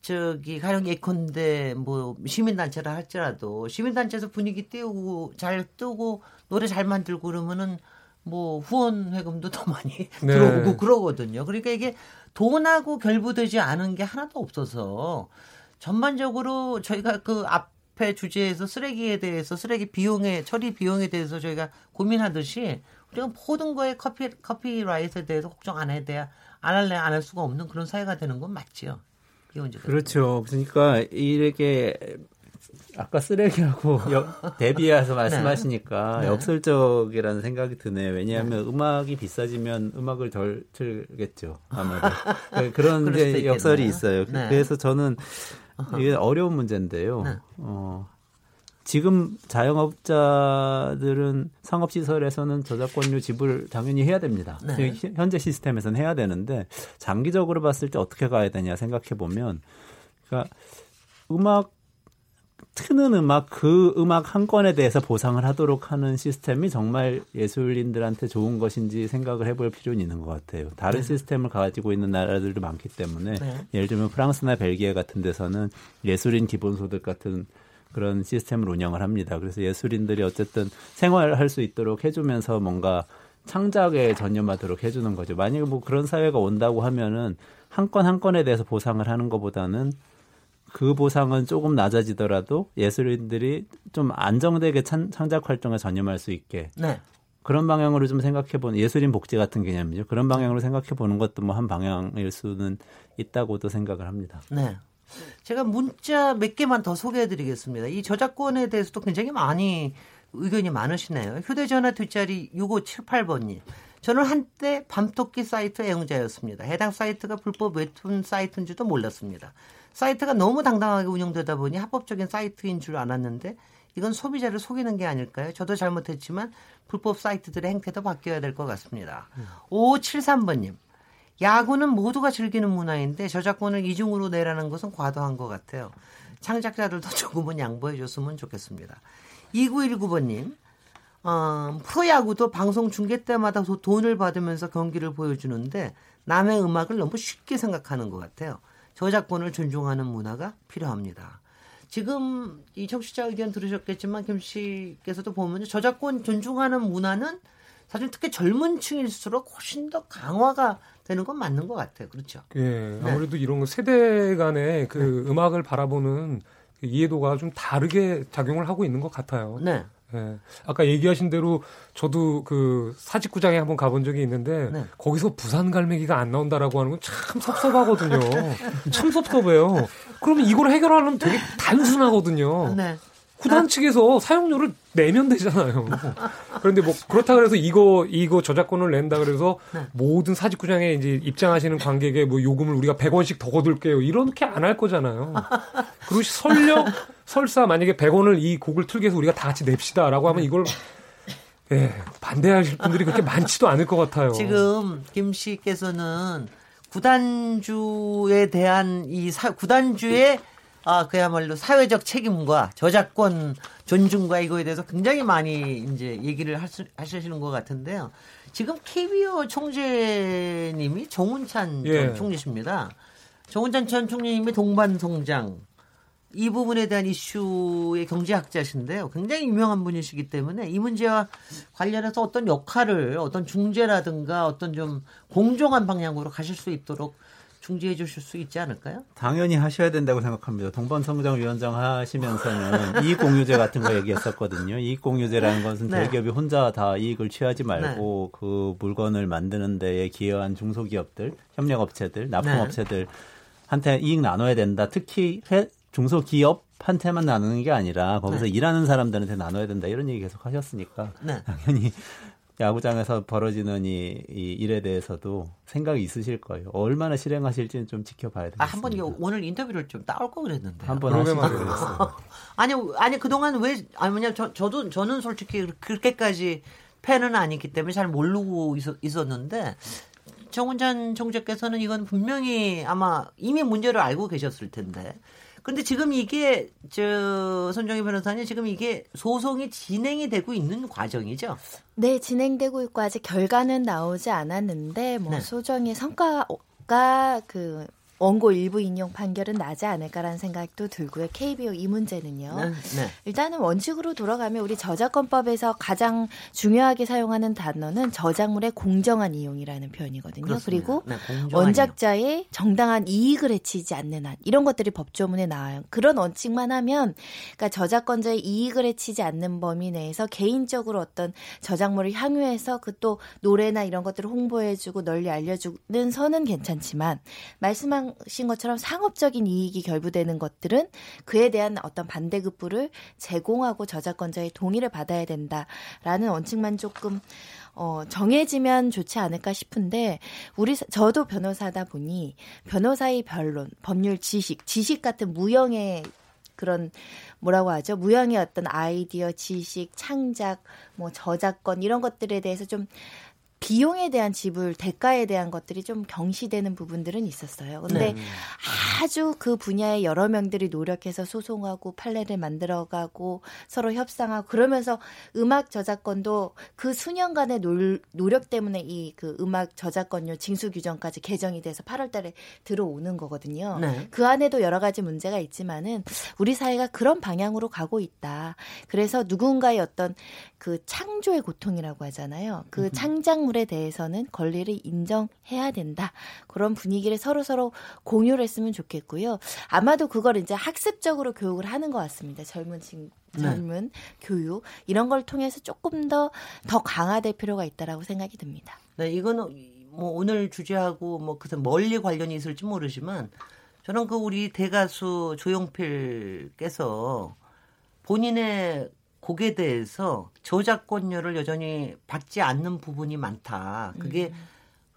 저기 가령 예컨대 뭐 시민단체라 할지라도 시민단체에서 분위기 띄우고 잘 뜨고 노래 잘 만들고 그러면은 뭐 후원 회금도 더 많이 *laughs* 네. 들어오고 그러거든요. 그러니까 이게 돈하고 결부되지 않은 게 하나도 없어서 전반적으로 저희가 그 앞 앞에 주제에서 쓰레기에 대해서 쓰레기 비용에 처리 비용에 대해서 저희가 고민하듯이 우리가 모든 거에 커피 커피라이트에 대해서 걱정 안 해야 돼야 안 할래 안 할 수가 없는 그런 사회가 되는 건 맞지요. 그렇죠. 그러니까 이렇게 아까 쓰레기라고 *laughs* 대비해서 네. 말씀하시니까 네. 역설적이라는 생각이 드네요. 왜냐하면 네. 음악이 비싸지면 음악을 덜 틀겠죠. 아마도 *laughs* 그런 이제 역설이 있어요. 네. 그래서 저는 이게 어려운 문제인데요. 네. 어, 지금 자영업자들은 상업시설에서는 저작권료 지불 당연히 해야 됩니다. 네. 현재 시스템에서는 해야 되는데 장기적으로 봤을 때 어떻게 가야 되냐 생각해 보면, 그러니까 음악 트는 음악 그 음악 한 건에 대해서 보상을 하도록 하는 시스템이 정말 예술인들한테 좋은 것인지 생각을 해볼 필요는 있는 것 같아요. 다른 네. 시스템을 가지고 있는 나라들도 많기 때문에 네. 예를 들면 프랑스나 벨기에 같은 데서는 예술인 기본소득 같은 그런 시스템을 운영을 합니다. 그래서 예술인들이 어쨌든 생활할 수 있도록 해주면서 뭔가 창작에 전념하도록 해주는 거죠. 만약에 뭐 그런 사회가 온다고 하면은 한 건한 건에 대해서 보상을 하는 것보다는 그 보상은 조금 낮아지더라도 예술인들이 좀 안정되게 찬, 창작 활동에 전념할 수 있게 네. 그런 방향으로 좀 생각해 보는 예술인 복지 같은 개념이죠. 그런 방향으로 생각해 보는 것도 뭐 한 방향일 수는 있다고도 생각을 합니다. 네. 제가 문자 몇 개만 더 소개해 드리겠습니다. 이 저작권에 대해서도 굉장히 많이 의견이 많으시네요. 휴대전화 뒷자리 6578번님. 저는 한때 밤토끼 사이트 애용자였습니다. 해당 사이트가 불법 웹툰 사이트인지도 몰랐습니다. 사이트가 너무 당당하게 운영되다 보니 합법적인 사이트인 줄 알았는데 이건 소비자를 속이는 게 아닐까요? 저도 잘못했지만 불법 사이트들의 행태도 바뀌어야 될 것 같습니다. 음. 5573번님. 야구는 모두가 즐기는 문화인데 저작권을 이중으로 내라는 것은 과도한 것 같아요. 창작자들도 *laughs* 조금은 양보해 줬으면 좋겠습니다. 2919번님. 어, 프로야구도 방송 중계 때마다 돈을 받으면서 경기를 보여주는데 남의 음악을 너무 쉽게 생각하는 것 같아요. 저작권을 존중하는 문화가 필요합니다. 지금 이 청취자 의견 들으셨겠지만 김 씨께서도 보면 저작권 존중하는 문화는 사실 특히 젊은 층일수록 훨씬 더 강화가 되는 건 맞는 것 같아요. 그렇죠. 예. 아무래도 네. 이런 세대 간의 그 네. 음악을 바라보는 그 이해도가 좀 다르게 작용을 하고 있는 것 같아요. 네. 네. 아까 얘기하신 대로 저도 그 사직구장에 한번 가본 적이 있는데 네. 거기서 부산 갈매기가 안 나온다라고 하는 건 참 섭섭하거든요. *laughs* 참 섭섭해요. 그러면 이걸 해결하려면 되게 단순하거든요. 네. 후단 측에서 사용료를 내면 되잖아요. 그런데 뭐 그렇다 그래서 이거 이거 저작권을 낸다 그래서 네. 모든 사직구장에 이제 입장하시는 관객의 뭐 요금을 우리가 100원씩 더 거둘게요. 이렇게 안 할 거잖아요. 그리고 설령 설사 만약에 100원을 이 곡을 틀기 위해서 우리가 다 같이 냅시다라고 하면 이걸 예, 반대하실 분들이 그렇게 많지도 않을 것 같아요. 지금 김 씨께서는 구단주에 대한 이 사, 구단주의 아, 그야말로 사회적 책임과 저작권 존중과 이거에 대해서 굉장히 많이 이제 얘기를 하시, 하시는 것 같은데요. 지금 KBO 총재님이 정운찬 예. 총리십니다. 정운찬 전 총리님이 동반송장 이 부분에 대한 이슈의 경제학자신데요. 굉장히 유명한 분이시기 때문에 이 문제와 관련해서 어떤 역할을 어떤 중재라든가 어떤 좀 공정한 방향으로 가실 수 있도록 중지해 주실 수 있지 않을까요? 당연히 하셔야 된다고 생각합니다. 동반성장위원장 하시면서는 *laughs* 이익공유제 같은 거 얘기했었거든요. 이익공유제라는 것은 네. 대기업이 혼자 다 이익을 취하지 말고 네. 그 물건을 만드는 데에 기여한 중소기업들, 협력업체들, 납품업체들 한테 이익 나눠야 된다. 특히 회, 중소기업 한테만 나누는 게 아니라 거기서 네. 일하는 사람들한테 나눠야 된다. 이런 얘기 계속 하셨으니까 네. 당연히 야구장에서 벌어지는 이, 이, 일에 대해서도 생각이 있으실 거예요. 얼마나 실행하실지는 좀 지켜봐야 되겠습니다. 아, 한번 오늘 인터뷰를 좀 따올 거 그랬는데. 한번 하시면. *laughs* 아니, 아니 그동안 왜 아니 뭐냐 저 저도 저는 솔직히 그렇게까지 팬은 아니기 때문에 잘 모르고 있었, 있었는데 정운찬 총재께서는 이건 분명히 아마 이미 문제를 알고 계셨을 텐데 근데 지금 이게 저 손정희 변호사님 지금 이게 소송이 진행이 되고 있는 과정이죠? 네, 진행되고 있고 아직 결과는 나오지 않았는데 뭐 네. 소정의 성과가 그 원고 일부 인용 판결은 나지 않을까라는 생각도 들고요. KBO 이 문제는요. 네, 네. 일단은 원칙으로 돌아가면 우리 저작권법에서 가장 중요하게 사용하는 단어는 저작물의 공정한 이용이라는 표현이거든요. 그렇습니다. 그리고 네, 원작자의 이용. 정당한 이익을 해치지 않는 한 이런 것들이 법조문에 나와요. 그런 원칙만 하면 그러니까 저작권자의 이익을 해치지 않는 범위 내에서 개인적으로 어떤 저작물을 향유해서 그 또 노래나 이런 것들을 홍보해주고 널리 알려주는 선은 괜찮지만 말씀한 말씀하신 것처럼 상업적인 이익이 결부되는 것들은 그에 대한 어떤 반대급부를 제공하고 저작권자의 동의를 받아야 된다라는 원칙만 조금 어, 정해지면 좋지 않을까 싶은데 우리 저도 변호사다 보니 변호사의 변론, 법률 지식, 지식 같은 무형의 그런 뭐라고 하죠? 무형의 어떤 아이디어, 지식, 창작, 뭐 저작권 이런 것들에 대해서 좀 비용에 대한 지불, 대가에 대한 것들이 좀 경시되는 부분들은 있었어요. 근데 네. 아주 그 분야에 여러 명들이 노력해서 소송하고 판례를 만들어가고 서로 협상하고 그러면서 음악 저작권도 그 수년간의 노, 노력 때문에 이 그 음악 저작권료 징수 규정까지 개정이 돼서 8월 달에 들어오는 거거든요. 네. 그 안에도 여러 가지 문제가 있지만은 우리 사회가 그런 방향으로 가고 있다. 그래서 누군가의 어떤 그 창조의 고통이라고 하잖아요. 그 창작물 에 대해서는 권리를 인정해야 된다. 그런 분위기를 서로 서로 공유를 했으면 좋겠고요. 아마도 그걸 이제 학습적으로 교육을 하는 것 같습니다. 젊은 친 네. 젊은 네. 교육 이런 걸 통해서 조금 더더 더 강화될 필요가 있다라고 생각이 듭니다. 네, 이거는 뭐 오늘 주제하고 뭐 그래서 멀리 관련이 있을지 모르지만 저는 그 우리 대가수 조용필께서 본인의 곡에 대해서 저작권료를 여전히 받지 않는 부분이 많다. 그게 음.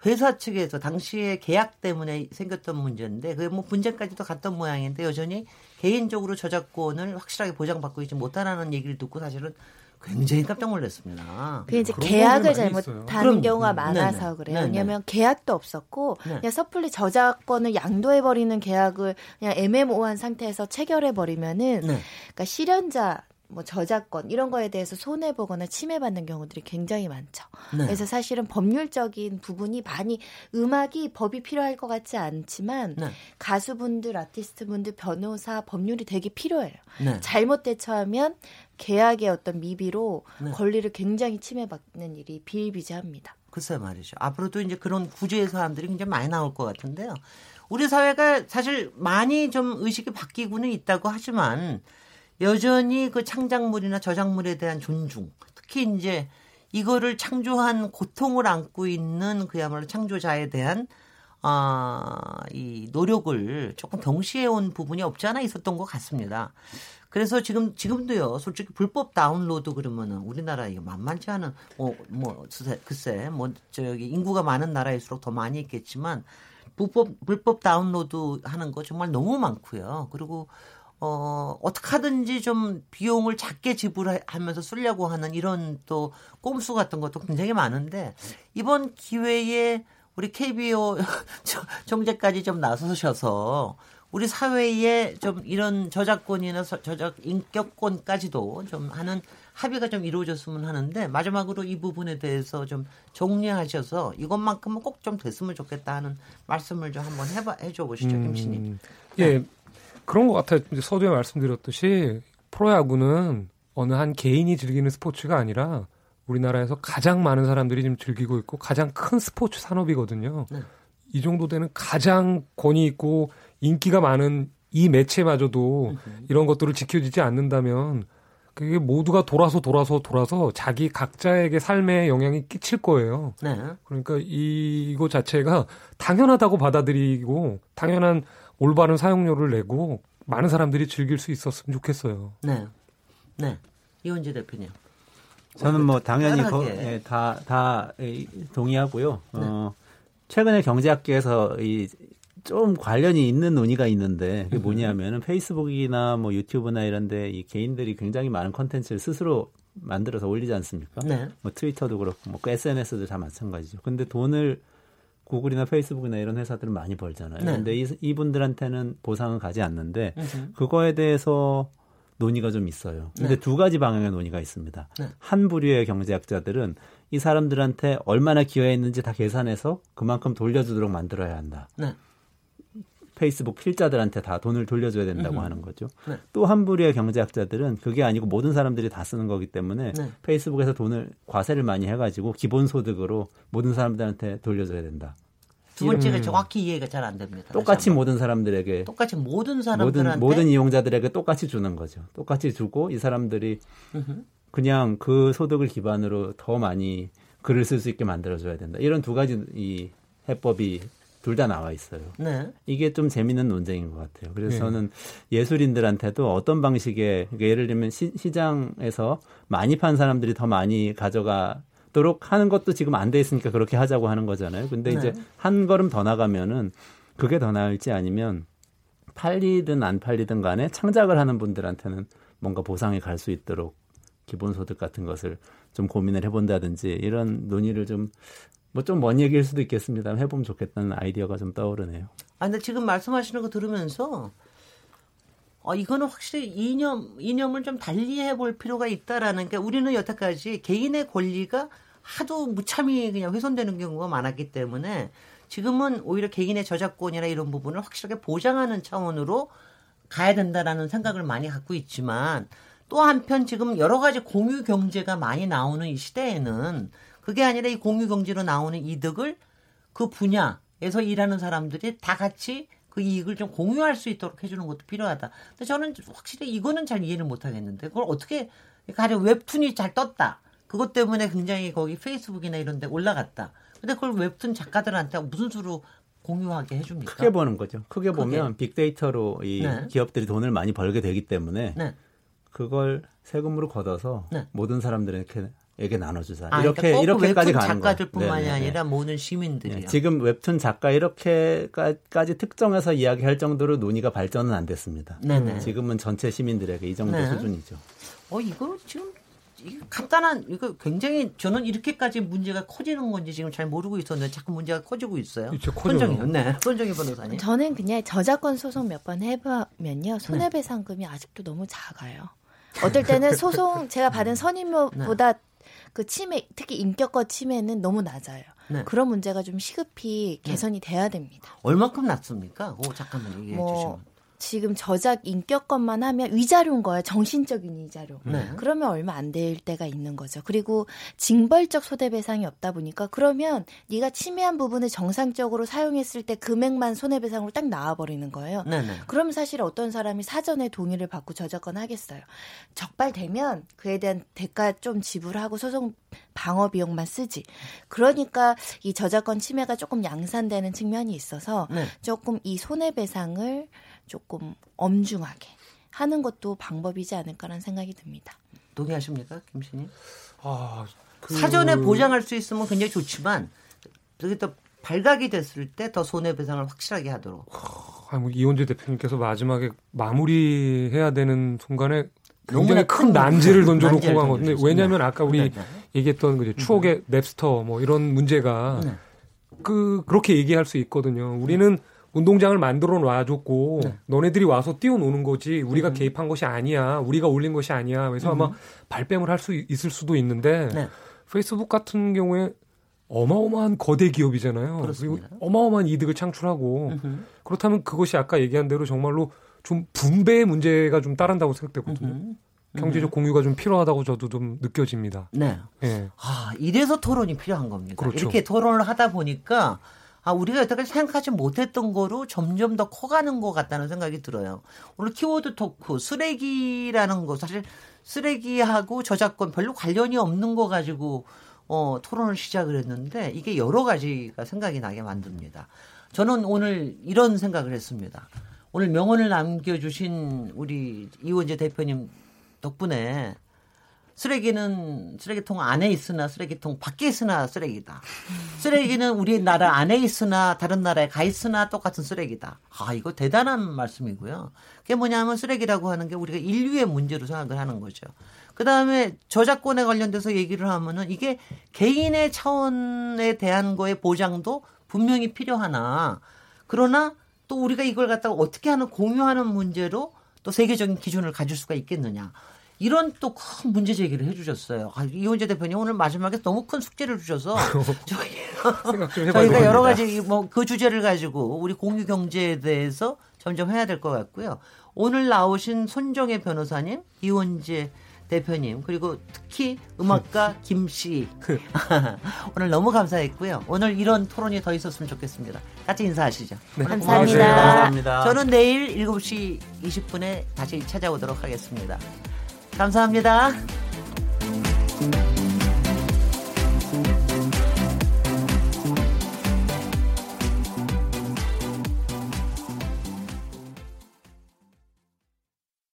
회사 측에서 당시에 계약 때문에 생겼던 문제인데 그게 뭐 분쟁까지도 갔던 모양인데 여전히 개인적으로 저작권을 확실하게 보장받고 있지 못하는 얘기를 듣고 사실은 굉장히 깜짝 놀랐습니다. 그게 이제 계약을 잘못하는 경우가 음, 많아서 네네. 그래요. 네네. 왜냐하면 계약도 없었고 네. 그냥 섣불리 저작권을 양도해 버리는 계약을 그냥 애매모호한 상태에서 체결해 버리면은 네. 그러니까 실현자 뭐 저작권 이런 거에 대해서 손해 보거나 침해받는 경우들이 굉장히 많죠. 네. 그래서 사실은 법률적인 부분이 많이 음악이 법이 필요할 것 같지 않지만 네. 가수분들, 아티스트분들, 변호사 법률이 되게 필요해요. 네. 잘못 대처하면 계약의 어떤 미비로 네. 권리를 굉장히 침해받는 일이 비일비재합니다. 글쎄 말이죠. 앞으로도 이제 그런 구제의 사람들이 굉장히 많이 나올 것 같은데요. 우리 사회가 사실 많이 좀 의식이 바뀌고는 있다고 하지만 여전히 그 창작물이나 저작물에 대한 존중, 특히 이제 이거를 창조한 고통을 안고 있는 그야말로 창조자에 대한 아, 이 노력을 조금 경시해 온 부분이 없지 않아 있었던 것 같습니다. 그래서 지금 지금도요. 솔직히 불법 다운로드 그러면은 우리나라 이거 만만치 않은 뭐뭐 뭐, 글쎄 뭐 저기 인구가 많은 나라일수록 더 많이 있겠지만 불법 불법 다운로드 하는 거 정말 너무 많고요. 그리고 어, 어떻게 하든지 좀 비용을 작게 지불하면서 쓰려고 하는 이런 또 꼼수 같은 것도 굉장히 많은데 이번 기회에 우리 KBO *laughs* 정제까지 좀 나서셔서 우리 사회에 좀 이런 저작권이나 저작 인격권까지도 좀 하는 합의가 좀 이루어졌으면 하는데 마지막으로 이 부분에 대해서 좀 정리하셔서 이것만큼은 꼭 좀 됐으면 좋겠다 하는 말씀을 좀 한번 해봐 해줘 보시죠, 음, 김씨님. 예, 그런 것 같아요. 이제 서두에 말씀드렸듯이 프로야구는 어느 한 개인이 즐기는 스포츠가 아니라 우리나라에서 가장 많은 사람들이 지금 즐기고 있고 가장 큰 스포츠 산업이거든요. 네. 이 정도 되는 가장 권위 있고 인기가 많은 이 매체마저도 이런 것들을 지켜지지 않는다면 그게 모두가 돌아서 돌아서 돌아서 자기 각자에게 삶에 영향이 끼칠 거예요. 네. 그러니까 이, 이거 자체가 당연하다고 받아들이고 당연한 올바른 사용료를 내고 많은 사람들이 즐길 수 있었으면 좋겠어요. 네. 네. 이원재 대표님. 저는 뭐 당연히 편하게. 거, 예, 다, 다 예, 동의하고요. 어, 최근에 경제학계에서 이 좀 관련이 있는 논의가 있는데 그게 뭐냐면은 페이스북이나 뭐 유튜브나 이런데 이 개인들이 굉장히 많은 컨텐츠를 스스로 만들어서 올리지 않습니까? 네. 뭐 트위터도 그렇고 뭐 SNS도 다 마찬가지죠. 근데 돈을 구글이나 페이스북이나 이런 회사들은 많이 벌잖아요. 네. 근데 이, 이분들한테는 보상은 가지 않는데 음흠. 그거에 대해서 논의가 좀 있어요. 근데 네. 두 가지 방향의 논의가 있습니다. 네. 한 부류의 경제학자들은 이 사람들한테 얼마나 기여했는지 다 계산해서 그만큼 돌려주도록 만들어야 한다. 네. 페이스북 필자들한테 다 돈을 돌려줘야 된다고 음흠. 하는 거죠. 네. 또한 부류의 경제학자들은 그게 아니고 모든 사람들이 다 쓰는 거기 때문에 네. 페이스북에서 돈을 과세를 많이 해가지고 기본 소득으로 모든 사람들한테 돌려줘야 된다. 두 번째가 음. 정확히 이해가 잘 안 됩니다. 똑같이 모든 사람들에게 똑같이 모든 모든 사람들한테 모든 이용자들에게 똑같이 주는 거죠. 똑같이 주고 이 사람들이 음흠. 그냥 그 소득을 기반으로 더 많이 글을 쓸 수 있게 만들어줘야 된다. 이런 두 가지 이 해법이 둘 다 나와 있어요. 네. 이게 좀 재밌는 논쟁인 것 같아요. 그래서 네. 저는 예술인들한테도 어떤 방식의 그러니까 예를 들면 시, 시장에서 많이 판 사람들이 더 많이 가져가 도록 하는 것도 지금 안 돼 있으니까 그렇게 하자고 하는 거잖아요. 근데 이제 네. 한 걸음 더 나가면은 그게 더 나을지 아니면 팔리든 안 팔리든 간에 창작을 하는 분들한테는 뭔가 보상이 갈 수 있도록 기본소득 같은 것을 좀 고민을 해본다든지 이런 논의를 좀 뭐 좀 먼 얘기일 수도 있겠습니다. 해보면 좋겠다는 아이디어가 좀 떠오르네요. 아, 근데 지금 말씀하시는 거 들으면서 어, 이거는 확실히 이념, 이념을 좀 달리 해볼 필요가 있다라는 게 우리는 여태까지 개인의 권리가 하도 무참히 그냥 훼손되는 경우가 많았기 때문에 지금은 오히려 개인의 저작권이나 이런 부분을 확실하게 보장하는 차원으로 가야 된다라는 생각을 많이 갖고 있지만 또 한편 지금 여러 가지 공유 경제가 많이 나오는 이 시대에는 그게 아니라 이 공유 경제로 나오는 이득을 그 분야에서 일하는 사람들이 다 같이 그 이익을 좀 공유할 수 있도록 해주는 것도 필요하다. 근데 저는 확실히 이거는 잘 이해를 못 하겠는데 그걸 어떻게 가령 웹툰이 잘 떴다. 그것 때문에 굉장히 거기 페이스북이나 이런 데 올라갔다. 근데 그걸 웹툰 작가들한테 무슨 수로 공유하게 해줍니까? 크게 보는 거죠. 크게 크게. 보면 빅데이터로 이 네. 기업들이 돈을 많이 벌게 되기 때문에 네. 그걸 세금으로 걷어서 네. 모든 사람들에게 에게 나눠주자. 아, 이렇게 그러니까 꼭 이렇게까지 가는 작가들뿐만이. 네, 네, 네. 아니라 모든 시민들이요. 네, 지금 웹툰 작가 이렇게까지 특정해서 이야기할 정도로 논의가 발전은 안 됐습니다. 네네. 지금은 전체 시민들에게 이 정도 네. 수준이죠. 어 이거 지금 이거 간단한 이거 굉장히 저는 이렇게까지 문제가 커지는 건지 지금 잘 모르고 있었는데 자꾸 문제가 커지고 있어요. 손정희, 네, *laughs* 손정희 변호사님. 저는 그냥 저작권 소송 몇 번 해보면요 손해배상금이 아직도 너무 작아요. 어떨 때는 소송 제가 받은 선임료보다 그 침해 특히 인격권 침해는 너무 낮아요. 네. 그런 문제가 좀 시급히 개선이 돼야 됩니다. 얼마큼 낮습니까? 오 잠깐만 얘기해 뭐 주시면. 지금 저작 인격권만 하면 위자료인 거예요. 정신적인 위자료. 네. 그러면 얼마 안 될 때가 있는 거죠. 그리고 징벌적 손해배상이 없다 보니까 그러면 네가 침해한 부분을 정상적으로 사용했을 때 금액만 손해배상으로 딱 나와버리는 거예요. 네 네. 그럼 사실 어떤 사람이 사전에 동의를 받고 저작권 하겠어요. 적발되면 그에 대한 대가 좀 지불하고 소송 방어 비용만 쓰지. 그러니까 이 저작권 침해가 조금 양산되는 측면이 있어서 네. 조금 이 손해배상을 조금 엄중하게 하는 것도 방법이지 않을까라는 생각이 듭니다. 동의하십니까, 김씨님? 아, 그- 사전에 보장할 수 있으면 굉장히 좋지만 그게 또 발각이 됐을 때 더 손해배상을 확실하게 하도록. 아, 뭐 이원재 대표님께서 마지막에 마무리해야 되는 순간에 너무나 굉장히 큰 던져놓고 난제를 간 건데 던져주셨습니다. 왜냐하면 아까 우리 네, 네. 얘기했던 그 추억의 랩스터 뭐 이런 문제가 네. 그 그렇게 얘기할 수 있거든요. 우리는 운동장을 만들어 놔줬고 네. 너네들이 와서 뛰어노는 거지 음. 우리가 개입한 것이 아니야. 우리가 올린 것이 아니야. 그래서 아마 발뺌을 할 수 있을 수도 있는데 네. 페이스북 같은 경우에 어마어마한 거대 기업이잖아요. 그렇습니다. 그리고 어마어마한 이득을 창출하고 음흠. 그렇다면 그것이 아까 얘기한 대로 정말로 좀 분배의 문제가 좀 따른다고 생각되거든요. 음흠. 경제적 공유가 좀 필요하다고 저도 좀 느껴집니다. 네. 예. 아, 이래서 토론이 필요한 겁니다. 그렇죠. 이렇게 토론을 하다 보니까 아, 우리가 여태까지 생각하지 못했던 거로 점점 더 커가는 것 같다는 생각이 들어요. 오늘 키워드 토크, 쓰레기라는 거, 사실 쓰레기하고 저작권 별로 관련이 없는 거 가지고 어, 토론을 시작을 했는데 이게 여러 가지가 생각이 나게 만듭니다. 저는 오늘 이런 생각을 했습니다. 오늘 명언을 남겨주신 우리 이원재 대표님 덕분에 쓰레기는 쓰레기통 안에 있으나 쓰레기통 밖에 있으나 쓰레기다. 쓰레기는 우리 나라 안에 있으나 다른 나라에 가 있으나 똑같은 쓰레기다. 아, 이거 대단한 말씀이고요. 그게 뭐냐면 쓰레기라고 하는 게 우리가 인류의 문제로 생각을 하는 거죠. 그 다음에 저작권에 관련돼서 얘기를 하면은 이게 개인의 차원에 대한 거의 보장도 분명히 필요하나 그러나 또 우리가 이걸 갖다가 어떻게 하는 공유하는 문제로 또 세계적인 기준을 가질 수가 있겠느냐. 이런 또 큰 문제 제기를 해주셨어요. 아, 이원재 대표님 오늘 마지막에 너무 큰 숙제를 주셔서 *laughs* 저희, *laughs* 저희가 여러 가지 뭐 그 주제를 가지고 우리 공유 경제에 대해서 점점 해야 될 것 같고요. 오늘 나오신 손정혜 변호사님, 이원재 대표님 그리고 특히 음악가 *laughs* 김 씨 오늘 너무 감사했고요. 오늘 이런 토론이 더 있었으면 좋겠습니다. 같이 인사하시죠. 네. 감사합니다. 감사합니다. 저는 내일 7시 20분에 다시 찾아오도록 하겠습니다. 감사합니다.